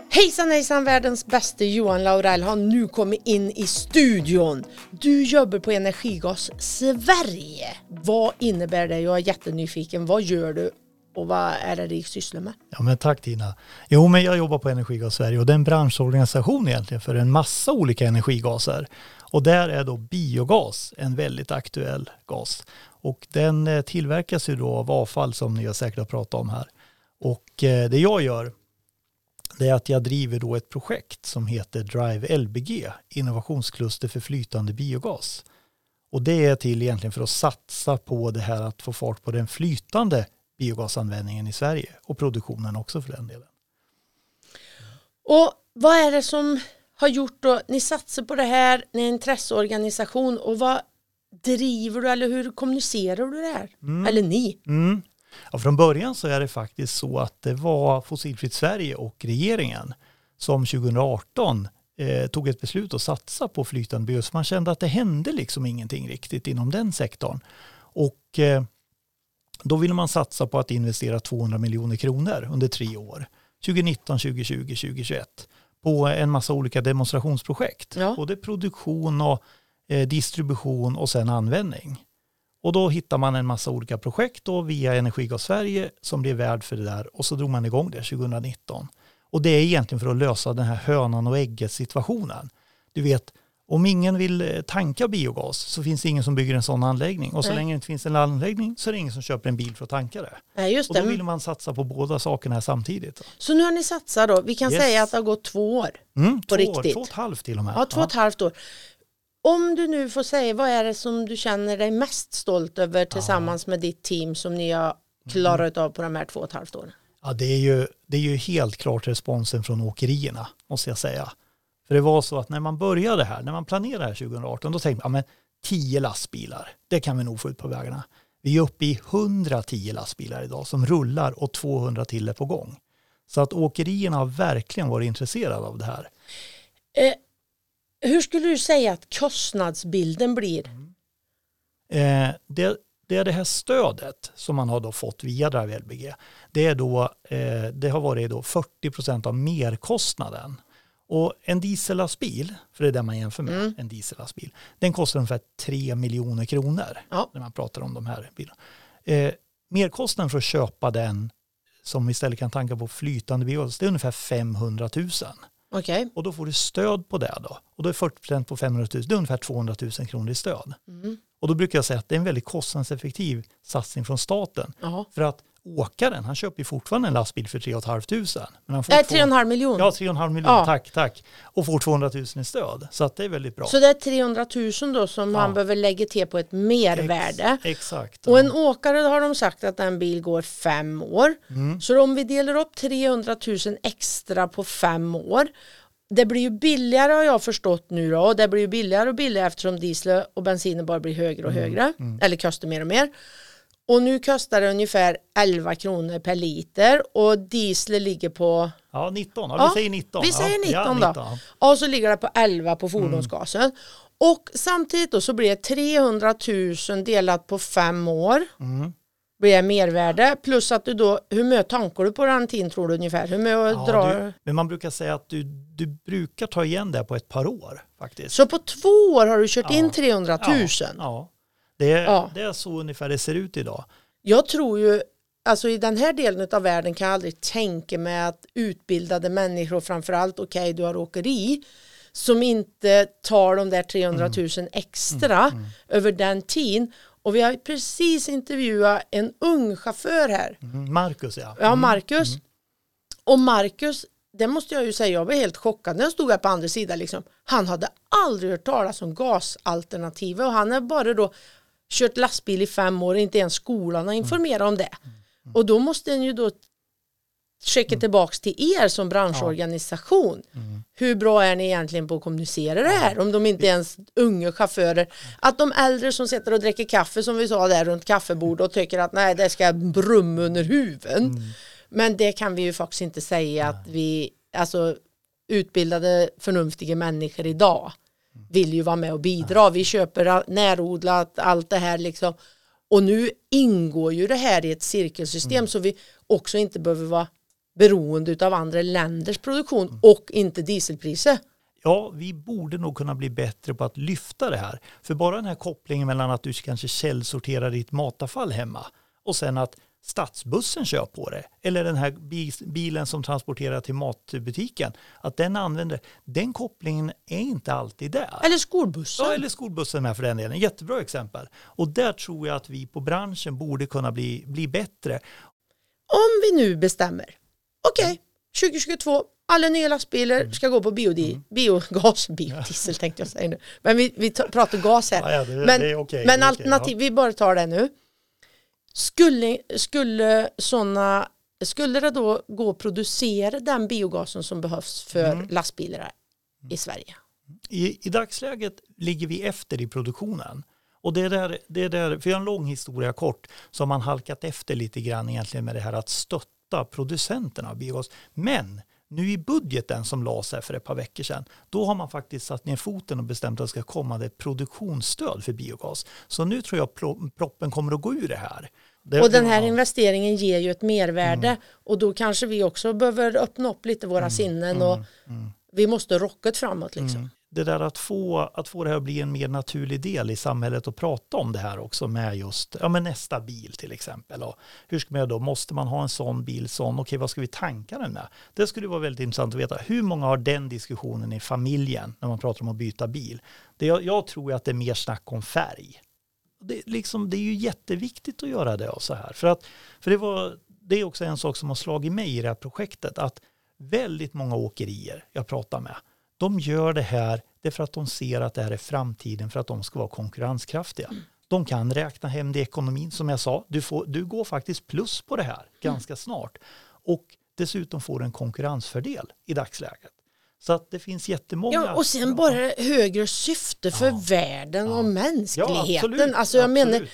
Speaker 2: Hejsan hejsan världens bästa Johan Laurell har nu kommit in i studion. Du jobbar på Energigas Sverige. Vad innebär det? Jag är jättenyfiken. Vad gör du och vad är det du sysslar med?
Speaker 9: Ja men tack Tina. Jo men jag jobbar på Energigas Sverige och det är en branschorganisation egentligen för en massa olika energigaser. Och där är då biogas en väldigt aktuell gas. Och den eh, tillverkas ju då av avfall som ni har säkert har pratat om här. Och eh, det jag gör det är att jag driver då ett projekt som heter Drive LBG, innovationskluster för flytande biogas. Och det är till egentligen för att satsa på det här att få fart på den flytande biogasanvändningen i Sverige och produktionen också för den delen.
Speaker 2: Och vad är det som har gjort då? Ni satsar på det här, ni är en intresseorganisation och vad driver du eller hur kommunicerar du det här? Eller ni?
Speaker 9: Mm. Ja, från början så är det faktiskt så att det var Fossilfritt Sverige och regeringen som 2018 eh, tog ett beslut att satsa på flytande biogas. Man kände att det hände liksom ingenting riktigt inom den sektorn. Och eh, då ville man satsa på att investera 200 miljoner kronor under tre år. 2019, 2020, 2021 på en massa olika demonstrationsprojekt.
Speaker 2: Ja.
Speaker 9: Både produktion och distribution och sen användning. Och då hittar man en massa olika projekt då via Energigas Sverige som blev värd för det där och så drog man igång det 2019. Och det är egentligen för att lösa den här hönan och ägget situationen. Du vet, om ingen vill eh, tanka biogas så finns det ingen som bygger en sån anläggning. Och så
Speaker 2: Nej.
Speaker 9: länge det inte finns en anläggning så är det ingen som köper en bil för att tanka det.
Speaker 2: Nej, just
Speaker 9: Och då vill man satsa på båda sakerna samtidigt.
Speaker 2: Så nu har ni satsat då. Vi kan
Speaker 9: Yes.
Speaker 2: säga att det har gått två år.
Speaker 9: Mm,
Speaker 2: På
Speaker 9: två, år,
Speaker 2: riktigt.
Speaker 9: två och ett halvt till och med.
Speaker 2: Ja, två och ett halvt år. Om du nu får säga, vad är det som du känner dig mest stolt över tillsammans med ditt team som ni har klarat av på de här två och ett halvt åren?
Speaker 9: Ja, det är, ju, det är ju helt klart responsen från åkerierna, måste jag säga. För det var så att när man började här, när man planerade här 2018, då tänkte man, ja men 10 lastbilar, det kan vi nog få ut på vägarna. Vi är uppe i 110 lastbilar idag som rullar och 200 till är på gång. Så att åkerierna har verkligen varit intresserade av det här.
Speaker 2: Eh, hur skulle du säga att kostnadsbilden blir?
Speaker 9: Eh, det, det är det här stödet som man har då fått via Drive LBG. Det, är då, eh, det har varit då 40% av merkostnaden. Och en diesellastbil, för det är det man jämför med,
Speaker 2: Mm.
Speaker 9: en diesellastbil, den kostar ungefär 3 miljoner kronor
Speaker 2: Ja.
Speaker 9: när man pratar om de här bilarna. Eh, merkostnaden för att köpa den som istället kan tanka på flytande biogas, det är ungefär 500 000.
Speaker 2: Okej.
Speaker 9: Och då får du stöd på det då. Och då är 40 på 500 000, det är ungefär 200 000 kronor i stöd.
Speaker 2: Mm.
Speaker 9: Och då brukar jag säga att det är en väldigt kostnadseffektiv satsning från staten.
Speaker 2: Ja.
Speaker 9: För att åkaren, han köper ju fortfarande en lastbil för 3 500. Men han får
Speaker 2: Nej,
Speaker 9: två-
Speaker 2: 3,5 miljoner.
Speaker 9: Ja, 3,5 miljoner,
Speaker 2: Ja.
Speaker 9: tack, tack. Och får 200 000 i stöd. Så att det är väldigt bra.
Speaker 2: Så det är 300 000 då som
Speaker 9: Ja.
Speaker 2: han behöver lägga till på ett mervärde.
Speaker 9: Exakt.
Speaker 2: Och
Speaker 9: ja.
Speaker 2: en åkare har de sagt att en bil går fem år.
Speaker 9: Mm.
Speaker 2: Så om vi delar upp 300 000 extra på fem år. Det blir ju billigare har jag förstått nu då. Och det blir ju billigare och billigare eftersom diesel och bensinen bara blir högre och
Speaker 9: Mm.
Speaker 2: högre. Eller kostar mer och mer. Och nu kostar det ungefär 11 kronor per liter och diesel ligger på
Speaker 9: Ja, 19. Ja,
Speaker 2: Ja,
Speaker 9: vi säger 19.
Speaker 2: vi säger
Speaker 9: ja,
Speaker 2: 19 då.
Speaker 9: ja.
Speaker 2: och så ligger det på 11 på fordonsgasen. Och samtidigt då så blir det 300 000 delat på fem år.
Speaker 9: Mm.
Speaker 2: Blir mervärde plus att du då, hur mycket tankar du på den tiden tror du ungefär? Hur mycket
Speaker 9: Ja,
Speaker 2: drar
Speaker 9: du, men man brukar säga att du, du brukar ta igen det på ett par år faktiskt.
Speaker 2: Så på två år har du kört
Speaker 9: Ja.
Speaker 2: in 300 000.
Speaker 9: Ja, ja. Det, är,
Speaker 2: Ja.
Speaker 9: det är så ungefär det ser ut idag.
Speaker 2: Jag tror ju, alltså i den här delen av världen kan jag aldrig tänka mig att utbildade människor, framförallt okej du har åkeri, som inte tar de där 300 000 extra över den tiden. Och vi har precis intervjuat en ung chaufför här,
Speaker 9: Mm, Marcus ja.
Speaker 2: ja Marcus. Och Marcus, det måste jag ju säga, jag var helt chockad när jag stod här på andra sidan. Liksom. Han hade aldrig hört talas om gasalternativet och han har bara då kört lastbil i fem år, inte ens skolan har informerat om det. Och då måste en ju då checka tillbaks till er som branschorganisation. Hur bra är ni egentligen på att kommunicera det här? Om de inte ens unga chaufförer, att de äldre som sitter och dricker kaffe som vi sa där runt kaffebordet och tycker att nej det ska brumma under huven. Men det kan vi ju faktiskt inte säga att vi, alltså utbildade förnuftiga människor idag vill ju vara med och bidra. Vi köper närodlat, allt det här liksom. Och nu ingår ju det här i ett cirkelsystem så vi också inte behöver vara beroende av andra länders produktion och inte dieselpriser.
Speaker 9: Ja, vi borde nog kunna bli bättre på att lyfta det här. För bara den här kopplingen mellan att du kanske källsorterar ditt matavfall hemma och sen att stadsbussen kör på det eller den här bilen som transporterar till matbutiken att den använder den kopplingen är inte alltid där.
Speaker 2: Eller skolbussen.
Speaker 9: Ja, eller skolbussen med för den delen. Jättebra exempel. Och där tror jag att vi på branschen borde kunna bli, bli bättre.
Speaker 2: Om vi nu bestämmer, okej, 2022, alla nya lastbilar ska gå på biodi, biogas, biodiesel tänkte jag säga nu. Men vi, vi ta- pratar gas här.
Speaker 9: Ja, ja, det,
Speaker 2: Men-
Speaker 9: det okej.
Speaker 2: Men
Speaker 9: det
Speaker 2: alternativ,
Speaker 9: okej,
Speaker 2: vi bara tar det nu. Skulle, skulle såna, skulle det då gå att producera den biogasen som behövs för
Speaker 9: Mm.
Speaker 2: lastbilar i Sverige?
Speaker 9: I, I dagsläget ligger vi efter i produktionen. Och det är där, det är där, för en lång historia kort, så har man halkat efter lite grann egentligen med det här att stötta producenterna av biogas. Men nu i budgeten som lades här för ett par veckor sedan, då har man faktiskt satt ner foten och bestämt att det ska komma ett produktionsstöd för biogas. Så nu tror jag proppen kommer att gå ur det här. Det,
Speaker 2: Och den här
Speaker 9: ja.
Speaker 2: investeringen ger ju ett mervärde och då kanske vi också behöver öppna upp lite våra sinnen och vi måste rocket framåt liksom.
Speaker 9: Det där att få, att få det här att bli en mer naturlig del i samhället och prata om det här också med just ja, men nästa bil till exempel. Och hur ska man göra då? Måste man ha en sån bil? Sån? Okej, vad ska vi tanka den med? Det skulle vara väldigt intressant att veta. Hur många har den diskussionen i familjen när man pratar om att byta bil? Det, jag, jag tror att det är mer snack om färg. Det, liksom, det är ju jätteviktigt att göra det och så här. För, att, för det, var, det är också en sak som har slagit mig i det här projektet. Att väldigt många åkerier jag pratar med de gör det här därför att de ser att det här är framtiden för att de ska vara konkurrenskraftiga. De kan räkna hem det i ekonomin som jag sa. Du, får, du går faktiskt plus på det här ganska snart. Och dessutom får du en konkurrensfördel i dagsläget. Så att det finns jättemånga.
Speaker 2: Ja, och sen bara högre syfte för
Speaker 9: Ja.
Speaker 2: världen och mänskligheten.
Speaker 9: absolut,
Speaker 2: alltså jag menar,
Speaker 9: absolut.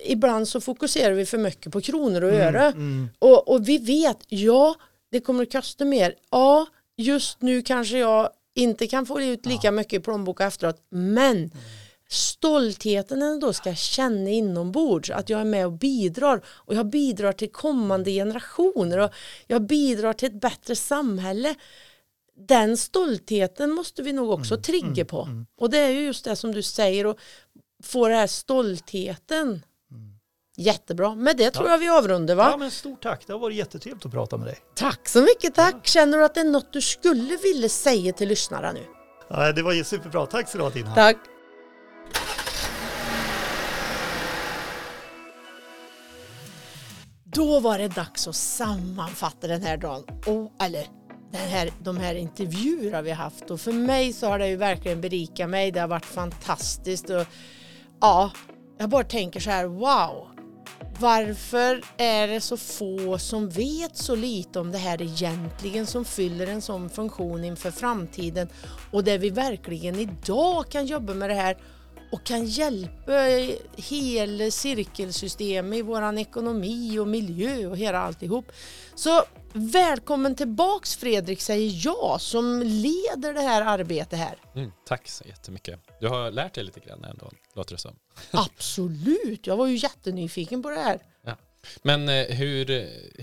Speaker 2: eh, ibland så fokuserar vi för mycket på kronor och
Speaker 9: Mm,
Speaker 2: öre.
Speaker 9: mm.
Speaker 2: Och, och vi vet, ja, det kommer att kosta mer. Ja, just nu kanske jag inte kan få ut lika mycket i plånboken efteråt. Men
Speaker 9: Mm.
Speaker 2: stoltheten när jag då ska känna inombords att jag är med och bidrar och jag bidrar till kommande generationer och jag bidrar till ett bättre samhälle. Den stoltheten måste vi nog också
Speaker 9: Mm,
Speaker 2: trigga på. Och det är ju just det som du säger och få den här stoltheten. Jättebra. Med det tror
Speaker 9: Ja.
Speaker 2: jag vi avrundar va?
Speaker 9: Ja, men stort tack. Det har varit jättetrevligt att prata med dig.
Speaker 2: Tack så mycket, tack. Känner du att det är något du skulle vilja säga till lyssnarna nu?
Speaker 9: Ja, det var ju superbra. Tack så du ha Tina.
Speaker 2: Tack. Då var det dags att sammanfatta den här dagen. Och, eller den här, de här intervjuerna vi haft. Och för mig så har det ju verkligen berikat mig. Det har varit fantastiskt. Och, ja, jag bara tänker så här, wow. Varför är det så få som vet så lite om det här egentligen som fyller en sån funktion inför framtiden och där vi verkligen idag kan jobba med det här och kan hjälpa hela cirkelsystemet i våran ekonomi och miljö och hela alltihop. Så välkommen tillbaks Fredrik säger jag som leder det här arbetet här.
Speaker 1: Mm, tack så jättemycket. Du har lärt dig lite grann ändå, låter det som.
Speaker 2: Absolut, jag var ju jättenyfiken på det här.
Speaker 1: Ja. Men eh, hur,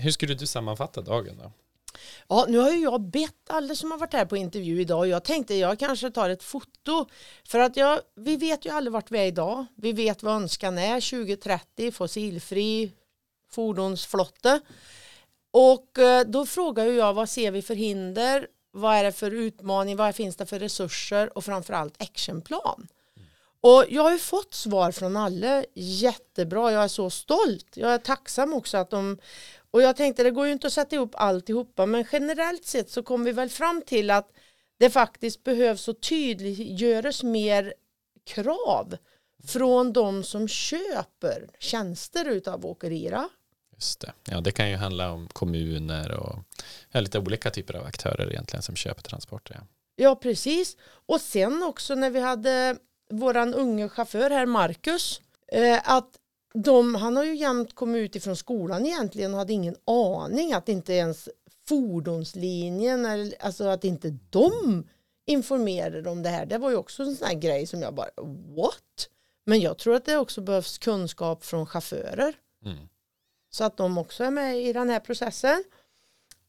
Speaker 1: hur skulle du sammanfatta dagen då?
Speaker 2: Ja, nu har ju jag bett alla som har varit här på intervju idag och jag tänkte jag kanske tar ett foto för att jag, vi vet ju aldrig vart vi är idag. Vi vet vad önskan är 2030 fossilfri fordonsflotte och eh, då frågar jag vad ser vi för hinder? Vad är det för utmaning? Vad finns det för resurser och framförallt actionplan? Och jag har ju fått svar från alla jättebra. Jag är så stolt. Jag är tacksam också att de och jag tänkte det går ju inte att sätta ihop alltihopa men generellt sett så kom vi väl fram till att det faktiskt behövs och tydliggöras mer krav från de som köper tjänster utav åkerierna.
Speaker 1: Just det. Ja, det kan ju handla om kommuner och ja, lite olika typer av aktörer egentligen som köper transporter. Ja.
Speaker 2: ja, precis. Och sen också när vi hade våran unge chaufför här, Marcus, eh, att de, han har ju jämt kommit ut ifrån skolan egentligen och hade ingen aning att inte ens fordonslinjen, eller, alltså att inte de informerade om det här. Det var ju också en sån här grej som jag bara, what? Men jag tror att det också behövs kunskap från chaufförer. Mm. Så att de också är med i den här processen.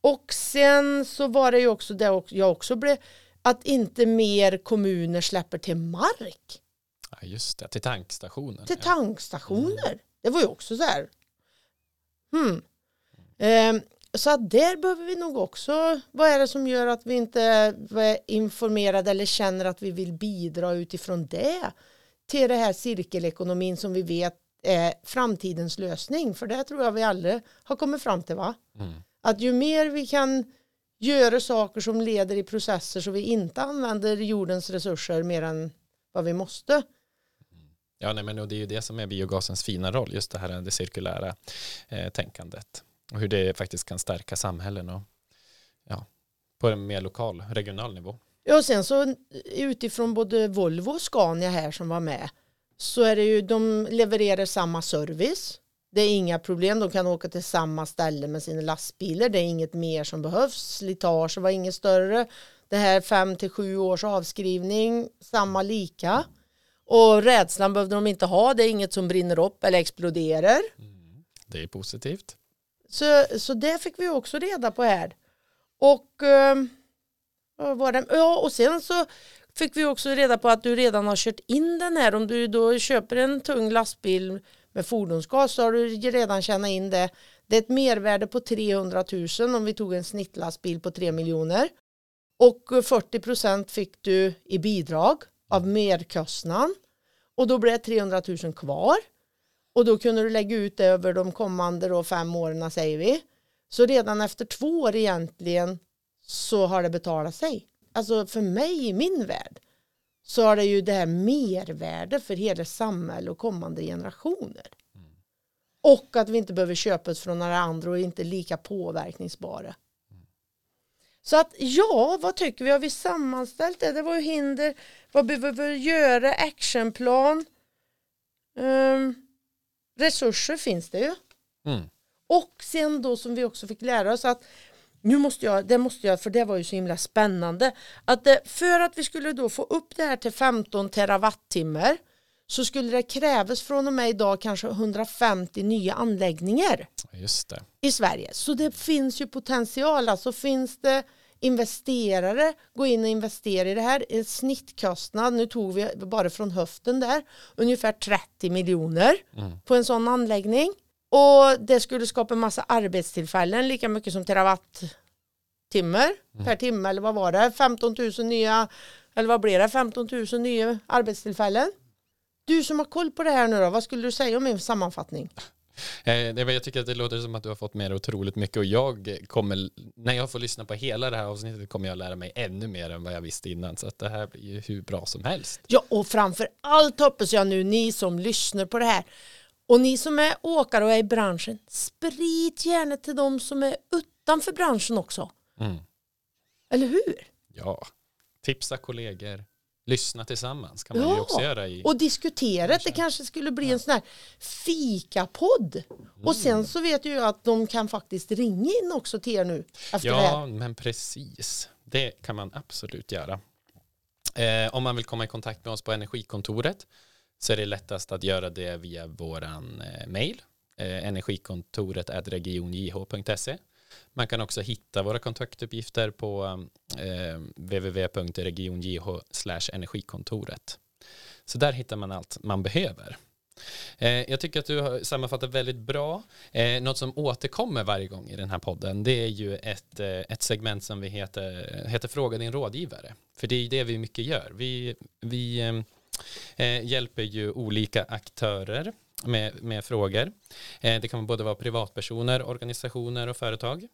Speaker 2: Och sen så var det ju också det jag också blev, att inte mer kommuner släpper till mark.
Speaker 1: Ja, just det, till tankstationer.
Speaker 2: Till tankstationer. Mm. Det var ju också så här. Hmm. Eh, så att där behöver vi nog också, vad är det som gör att vi inte är informerade eller känner att vi vill bidra utifrån det till det här cirkelekonomin som vi vet är framtidens lösning. För det tror jag vi alla har kommit fram till va? Mm. Att ju mer vi kan göra saker som leder i processer så vi inte använder jordens resurser mer än vad vi måste
Speaker 1: Ja, nej, men det är ju det som är biogasens fina roll, just det här det cirkulära eh, tänkandet och hur det faktiskt kan stärka samhällen och ja, på en mer lokal, regional nivå.
Speaker 2: Ja, och sen så utifrån både Volvo och Scania här som var med så är det ju, de levererar samma service. Det är inga problem, de kan åka till samma ställe med sina lastbilar. Det är inget mer som behövs, slitage var inget större. Det här fem till sju års avskrivning, samma lika. Och rädslan behövde de inte ha, det är inget som brinner upp eller exploderar. Mm,
Speaker 1: det är positivt.
Speaker 2: Så, så det fick vi också reda på här. Och, äh, var det? Ja, och sen så fick vi också reda på att du redan har kört in den här. Om du då köper en tung lastbil med fordonsgas så har du redan tjänat in det. Det är ett mervärde på 300 000 om vi tog en snittlastbil på 3 miljoner. Och 40 procent fick du i bidrag av merkostnaden och då blev det 300 000 kvar och då kunde du lägga ut det över de kommande då fem åren säger vi. Så redan efter två år egentligen så har det betalat sig. Alltså för mig i min värld så har det ju det här mervärde för hela samhället och kommande generationer. Mm. Och att vi inte behöver köpa från några andra och inte lika påverkningsbara. Så att ja, vad tycker vi? Har vi sammanställt det? Det var ju hinder. Vad behöver vi göra? Actionplan. Um, resurser finns det ju. Mm. Och sen då som vi också fick lära oss att nu måste jag, det måste jag, för det var ju så himla spännande, att det, för att vi skulle då få upp det här till 15 terawattimmar så skulle det krävas från och med idag kanske 150 nya anläggningar
Speaker 1: Just det.
Speaker 2: i Sverige. Så det finns ju potential, alltså finns det investerare gå in och investera i det här. En snittkostnad, nu tog vi bara från höften där, ungefär 30 miljoner mm. på en sån anläggning. Och det skulle skapa en massa arbetstillfällen, lika mycket som terawattimmar mm. per timme, eller vad var det? 15 000 nya, eller vad blir det? 15 000 nya arbetstillfällen. Du som har koll på det här nu då, vad skulle du säga om min sammanfattning?
Speaker 1: Eh, Jag tycker att det låter som att du har fått med dig otroligt mycket och jag kommer, när jag får lyssna på hela det här avsnittet kommer jag lära mig ännu mer än vad jag visste innan så att det här blir ju hur bra som helst.
Speaker 2: Ja, och framför allt hoppas jag nu ni som lyssnar på det här och ni som är åkare och är i branschen, sprid gärna till de som är utanför branschen också.
Speaker 1: Mm.
Speaker 2: Eller hur?
Speaker 1: Ja, tipsa kollegor, lyssna tillsammans kan man ju
Speaker 2: Ja,
Speaker 1: också göra i
Speaker 2: Och diskutera det kanske skulle bli en sån här fikapodd. Och sen så vet ju att de kan faktiskt ringa in också till er nu efter det här.
Speaker 1: Ja, men precis. Det kan man absolut göra. Eh, om man vill komma i kontakt med oss på Energikontoret så är det lättast att göra det via våran eh, mail eh, energikontoret regionjh.se. Man kan också hitta våra kontaktuppgifter på eh, www.regionjh energikontoret. Så där hittar man allt man behöver. Eh, jag tycker att du har sammanfattat väldigt bra. Eh, något som återkommer varje gång i den här podden det är ju ett, eh, ett segment som vi heter, heter Fråga din rådgivare. För det är det vi mycket gör. Vi, vi eh, hjälper ju olika aktörer med, med frågor. Eh, det kan både vara privatpersoner, organisationer och företag.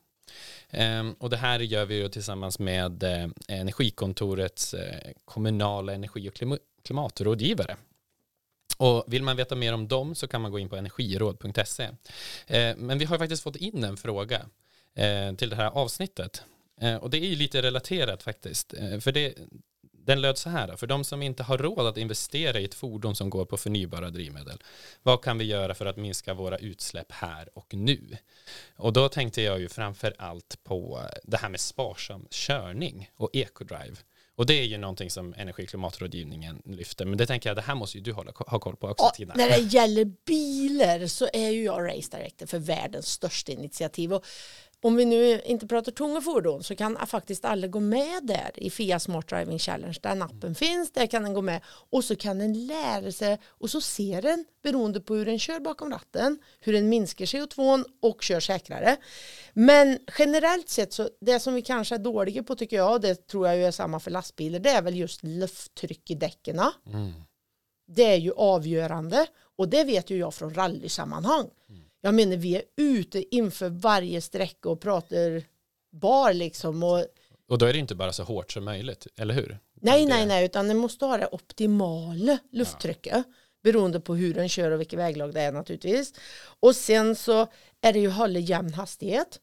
Speaker 1: Eh, och det här gör vi ju tillsammans med eh, Energikontorets eh, kommunala energi och klimatrådgivare. Och vill man veta mer om dem så kan man gå in på energiråd.se. Eh, men vi har faktiskt fått in en fråga eh, till det här avsnittet. Eh, och det är ju lite relaterat faktiskt. Eh, för det, den löd så här, för de som inte har råd att investera i ett fordon som går på förnybara drivmedel, vad kan vi göra för att minska våra utsläpp här och nu? Och då tänkte jag ju framför allt på det här med sparsam körning och ecodrive. Och det är ju någonting som energi och klimatrådgivningen lyfter. Men det tänker jag, det här måste ju du hålla, ha koll på också
Speaker 2: Ja,
Speaker 1: Tina.
Speaker 2: när det gäller bilar så är ju jag race director för världens största initiativ. Och om vi nu inte pratar tunga fordon så kan faktiskt alla gå med där i FIA Smart Driving Challenge. Den appen finns, där kan den gå med och så kan den lära sig och så ser den beroende på hur den kör bakom ratten, hur den minskar CO2 och kör säkrare. Men generellt sett så det som vi kanske är dåliga på tycker jag, och det tror jag är samma för lastbilar, det är väl just lufttryck i däcken.
Speaker 1: Mm.
Speaker 2: Det är ju avgörande och det vet ju jag från rallysammanhang. Jag menar vi är ute inför varje sträcka och pratar bar liksom och
Speaker 1: Och då är det inte bara så hårt som möjligt, eller hur?
Speaker 2: nej
Speaker 1: Det-
Speaker 2: nej nej utan det måste ha det optimala lufttrycket beroende på hur den kör och vilket väglag det är naturligtvis. Och sen så är det ju hålla jämn hastighet.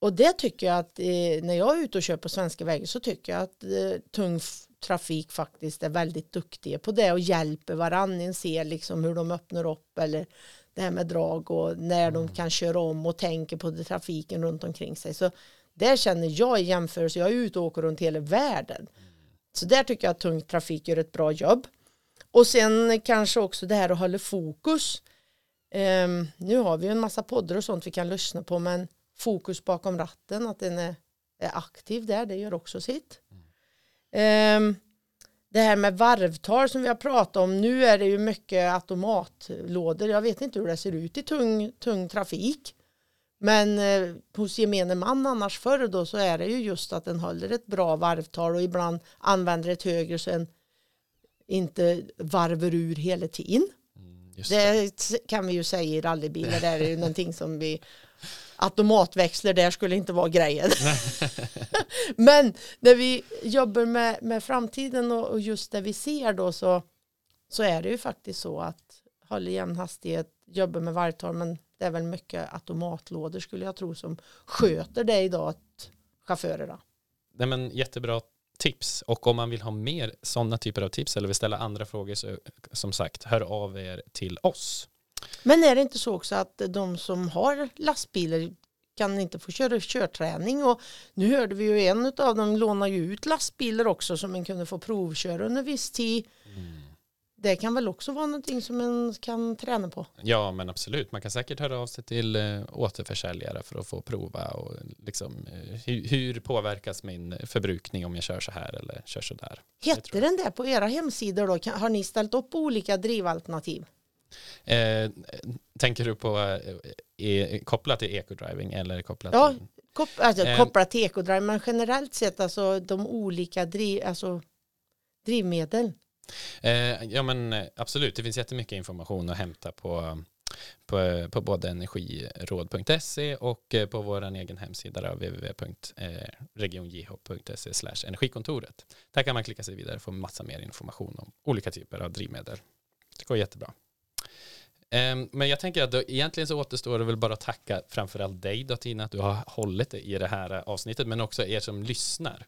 Speaker 2: Och det tycker jag att eh, när jag är ute och kör på svenska vägar så tycker jag att eh, tung trafik faktiskt är väldigt duktiga på det och hjälper varann. ser liksom hur de öppnar upp eller det här med drag och när de kan köra om och tänker på det, trafiken runt omkring sig. Så där känner jag i jämförelse, jag är ute och åker runt hela världen. Så där tycker jag att tung trafik gör ett bra jobb. Och sen kanske också det här att hålla fokus. Ehm, nu har vi ju en massa poddar och sånt vi kan lyssna på men fokus bakom ratten, att den är, är aktiv där, det gör också sitt. Ehm, det här med varvtal som vi har pratat om, nu är det ju mycket automatlådor. Jag vet inte hur det ser ut i tung, tung trafik. Men eh, hos gemene man annars förr då så är det ju just att den håller ett bra varvtal och ibland använder ett högre så en inte varver ur hela tiden.
Speaker 1: Mm, det.
Speaker 2: Det kan vi ju säga i rallybilar, det är ju någonting som vi automatväxlar där skulle inte vara grejen. Men när vi jobbar med, med framtiden och, och just det vi ser då så, så är det ju faktiskt så att hålla jämn hastighet, jobba med varvtal men det är väl mycket automatlådor skulle jag tro som sköter det idag att chaufförerna.
Speaker 1: Nej, men jättebra tips. Och om man vill ha mer sådana typer av tips eller vill ställa andra frågor så som sagt, hör av er till oss.
Speaker 2: Men är det inte så också att de som har lastbilar kan inte få köra körträning och nu hörde vi ju en av dem låna ju ut lastbilar också som man kunde få provköra under viss tid. Det kan väl också vara någonting som man kan träna på.
Speaker 1: Ja, men absolut. Man kan säkert höra av sig till eh, återförsäljare för att få prova och liksom, eh, hur, hur påverkas min förbrukning om jag kör så här eller kör så där. Det
Speaker 2: Heter den där på era hemsidor då? Har ni ställt upp olika drivalternativ?
Speaker 1: Eh, tänker du på eh, kopplat till ecodriving eller kopplat
Speaker 2: Ja,
Speaker 1: till?
Speaker 2: Kop alltså,
Speaker 1: Eh.
Speaker 2: kopplat till ekodrive men generellt sett alltså de olika driv alltså, drivmedel.
Speaker 1: Eh, ja men eh, absolut, det finns jättemycket information att hämta på på, på både energiråd.se och eh, på vår egen hemsida www.regionjh.se energikontoret. Där kan man klicka sig vidare och få massa mer information om olika typer av drivmedel. Det går jättebra. Ehm, men jag tänker att då, egentligen så återstår det väl bara att tacka framförallt dig då Tina att du har hållit det i det här avsnittet men också er som lyssnar.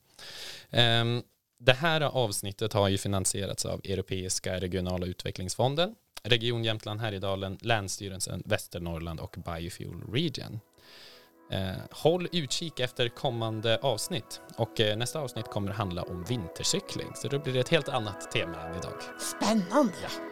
Speaker 1: Ehm, det här avsnittet har ju finansierats av Europeiska regionala utvecklingsfonden, Region Jämtland Härjedalen, Länsstyrelsen Västernorrland och Biofuel Region. Eh, håll utkik efter kommande avsnitt och eh, nästa avsnitt kommer handla om vintercykling så då blir det ett helt annat tema än idag.
Speaker 2: Spännande!
Speaker 1: Ja.